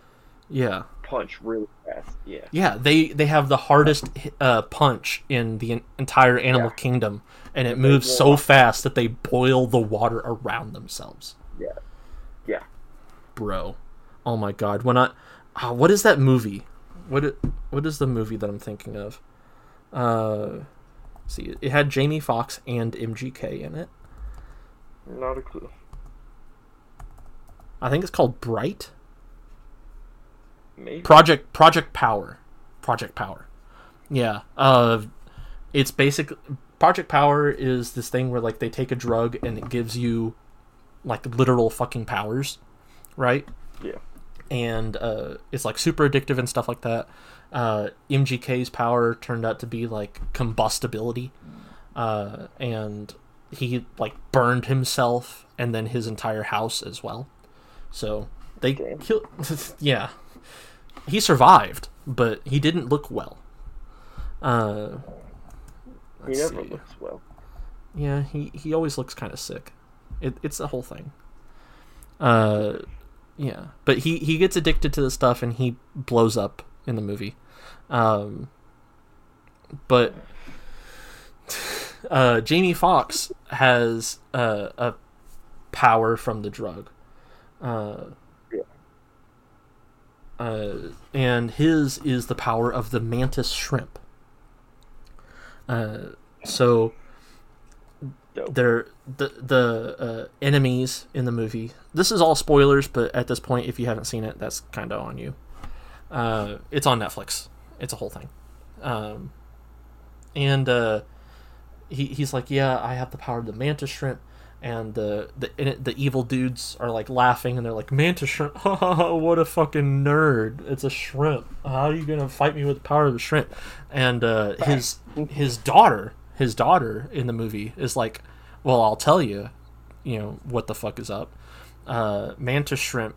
yeah punch really fast? Yeah. yeah they they have the hardest uh, punch in the entire animal Yeah. kingdom and it And moves so fast that they boil the water around themselves Yeah. Yeah. Bro oh my god when i ah, what is that movie what what is the movie that i'm thinking of uh see it had jamie Foxx and mgk in it Not a clue. i think it's called bright Maybe. Project Project Power. Project Power. Yeah. Uh it's basic Project Power is this thing where like they take a drug and it gives you like literal fucking powers, right? Yeah. And uh it's like super addictive and stuff like that. Uh MGK's power turned out to be like combustibility. Uh and he like burned himself and then his entire house as well. So they Damn. killed yeah he survived, but he didn't look well. Uh, He never see. looks well. Yeah, he, he always looks kind of sick. It, it's the whole thing. Uh, yeah, but he, he gets addicted to the stuff and he blows up in the movie. Um, but uh, Jamie Foxx has uh, a power from the drug. Uh, uh, and his is the power of the mantis shrimp. Uh, so Dope. they're the the uh, enemies in the movie. This is all spoilers, but at this point, if you haven't seen it, that's kind of on you. Uh, it's on Netflix. It's a whole thing. Um, and uh, he he's like, yeah, I have the power of the mantis shrimp. And the the in it, the evil dudes are like laughing, and they're like, "Mantis shrimp! what a fucking nerd! It's a shrimp. How are you gonna fight me with the power of the shrimp?" And uh, his his daughter, his daughter in the movie is like, "Well, I'll tell you, you know what the fuck is up. Uh, mantis shrimp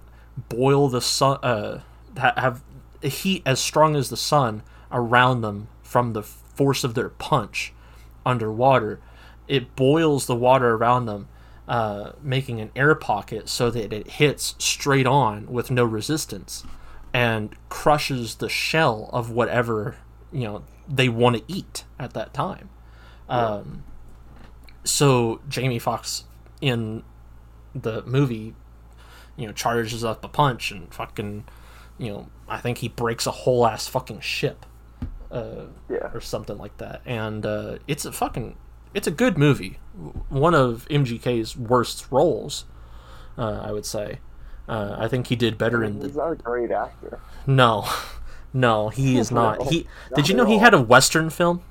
boil the sun, uh, have heat as strong as the sun around them from the force of their punch underwater. It boils the water around them, uh, making an air pocket so that it hits straight on with no resistance and crushes the shell of whatever you know they want to eat at that time. Um, so Jamie Foxx in the movie, you know, charges up a punch and fucking, you know, I think he breaks a whole ass fucking ship, uh, Yeah. or something like that. And uh, it's a fucking, it's a good movie. One of MGK's worst roles, uh, I would say. Uh, I think he did better in the He's not a great actor. no, no, he is not. He did you know he had a western film?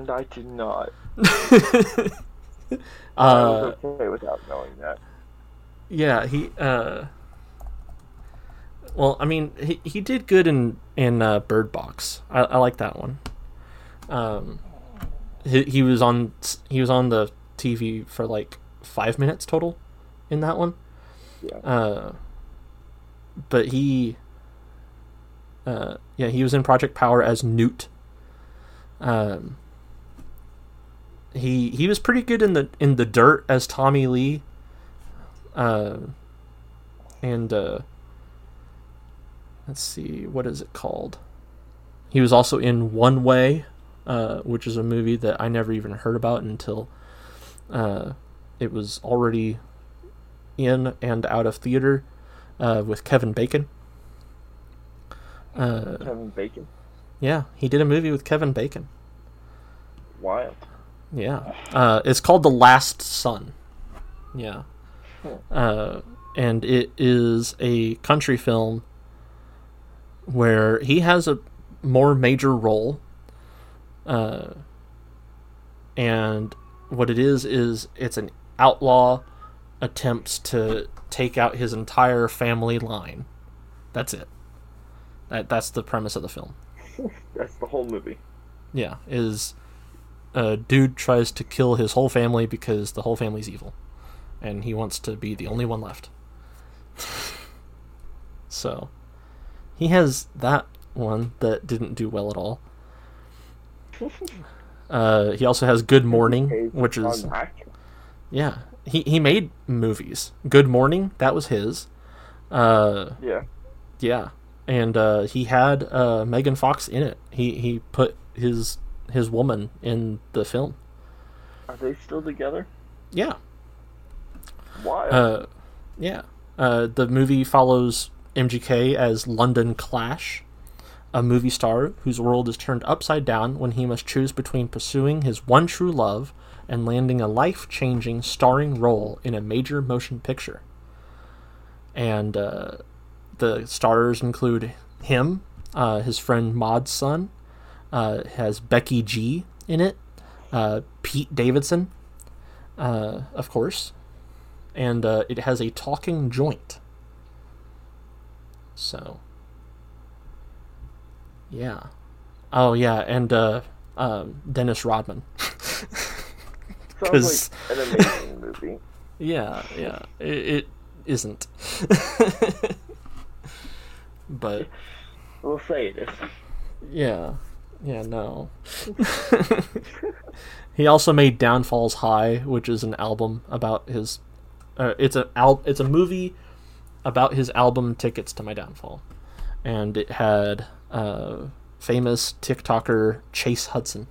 And I did not. I Uh, was okay without knowing that. yeah, he. Uh, well, I mean, he he did good in in uh, Bird Box. I, I like that one. Um, he he was on he was on the TV for like five minutes total, in that one. Yeah. Uh, but he. Uh, yeah, he was in Project Power as Newt. Um, he he was pretty good in the in the dirt as Tommy Lee. Uh, and uh, let's see, what is it called? He was also in One Way, uh, which is a movie that I never even heard about until uh, it was already in and out of theater uh, with Kevin Bacon. Uh, Kevin Bacon. yeah, he did a movie with Kevin Bacon. Wild. Yeah. Uh, it's called The Last Son. Yeah. Uh, and it is a country film where he has a more major role. Uh, and what it is, is it's an outlaw attempts to take out his entire family line. That's it. That, that's the premise of the film. That's the whole movie. Yeah, is a dude tries to kill his whole family because the whole family's evil, and he wants to be the only one left. so, he has that one that didn't do well at all. Uh, he also has Good Mourning, which is yeah. He he made movies. Good Mourning, that was his. Uh, Yeah. yeah, and uh, he had uh, Megan Fox in it. He he put his his woman in the film. Are they still together? Yeah, Wild. uh, yeah. Uh, the movie follows MGK as London Clash, a movie star whose world is turned upside down when he must choose between pursuing his one true love and landing a life-changing starring role in a major motion picture. And uh, the stars include him, uh, his friend Mod Sun, uh, has Becky G in it, uh, Pete Davidson, uh, of course, and uh, it has a talking joint. So, yeah. Oh yeah, and uh, um, Dennis Rodman. Sounds like an amazing movie. yeah, yeah. It, it isn't. but We'll say it is. yeah, yeah, no. he also made Downfalls High, which is an album about his. Uh, it's a al- It's a movie about his album Tickets to My Downfall, and it had uh, famous TikToker Chase Hudson.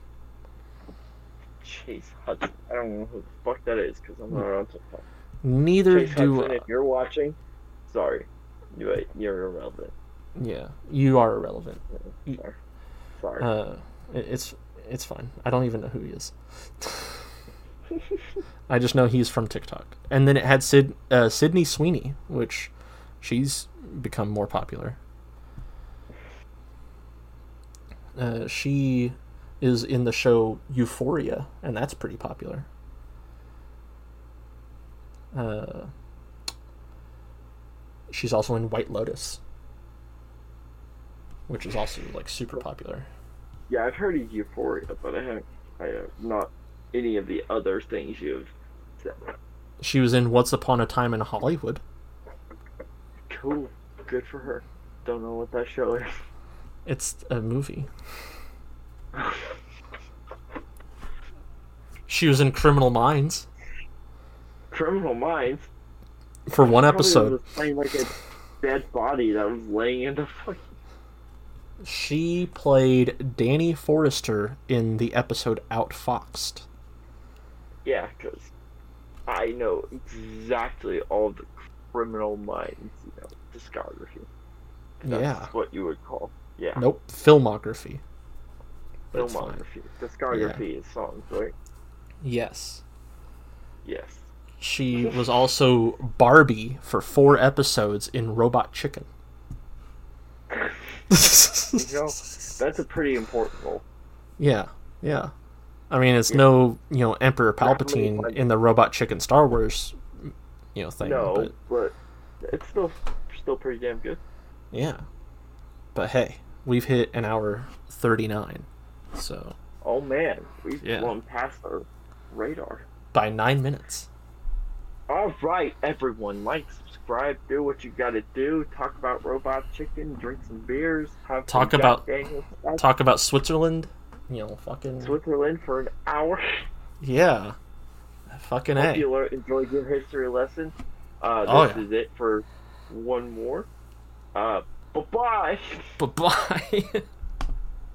Chase Hudson. I don't know who the fuck that is because I'm not on TikTok. Neither Chase do Hudson, if you're watching, sorry, you you're irrelevant. yeah. You are irrelevant. Sorry. Sorry. Uh, it- it's it's fine. I don't even know who he is. I just know he's from TikTok. And then it had Sid uh, Sydney Sweeney, which she's become more popular. Uh, she is in the show Euphoria, and that's pretty popular. Uh, she's also in White Lotus, which is also like super popular. yeah, I've heard of Euphoria, but I haven't. I have not any of the other things you've said. She was in Once Upon a Time in Hollywood. Cool. Good for her. Don't know what that show is. It's a movie. She was in Criminal Minds Criminal Minds. for one episode. Was playing like a dead body that was laying in the fucking. She played Danny Forrester in the episode Outfoxed. Yeah, because I know exactly all the Criminal Minds, you know, discography. That's Yeah. what you would call. Yeah. Nope, filmography. But it's fine. Filmography. Discography is songs, right? Yes. Yes. She was also Barbie for four episodes in Robot Chicken. You know, that's a pretty important role. Yeah, yeah. I mean, it's no, you know, Emperor Palpatine in the Robot Chicken Star Wars, you know, thing. no, But but it's still still pretty damn good. yeah. But hey, we've hit an hour thirty-nine, so Oh man, we've Yeah. blown past our radar. by nine minutes. All right, everyone, like, subscribe, do what you gotta do. Talk about robot chicken, drink some beers, have Talk about- Talk about Switzerland, you know, fucking Switzerland for an hour. yeah, fucking Hope a. you lear- enjoyed your history lesson. Uh, this Oh, yeah. is it for one more. Uh, bye bye. Bye bye.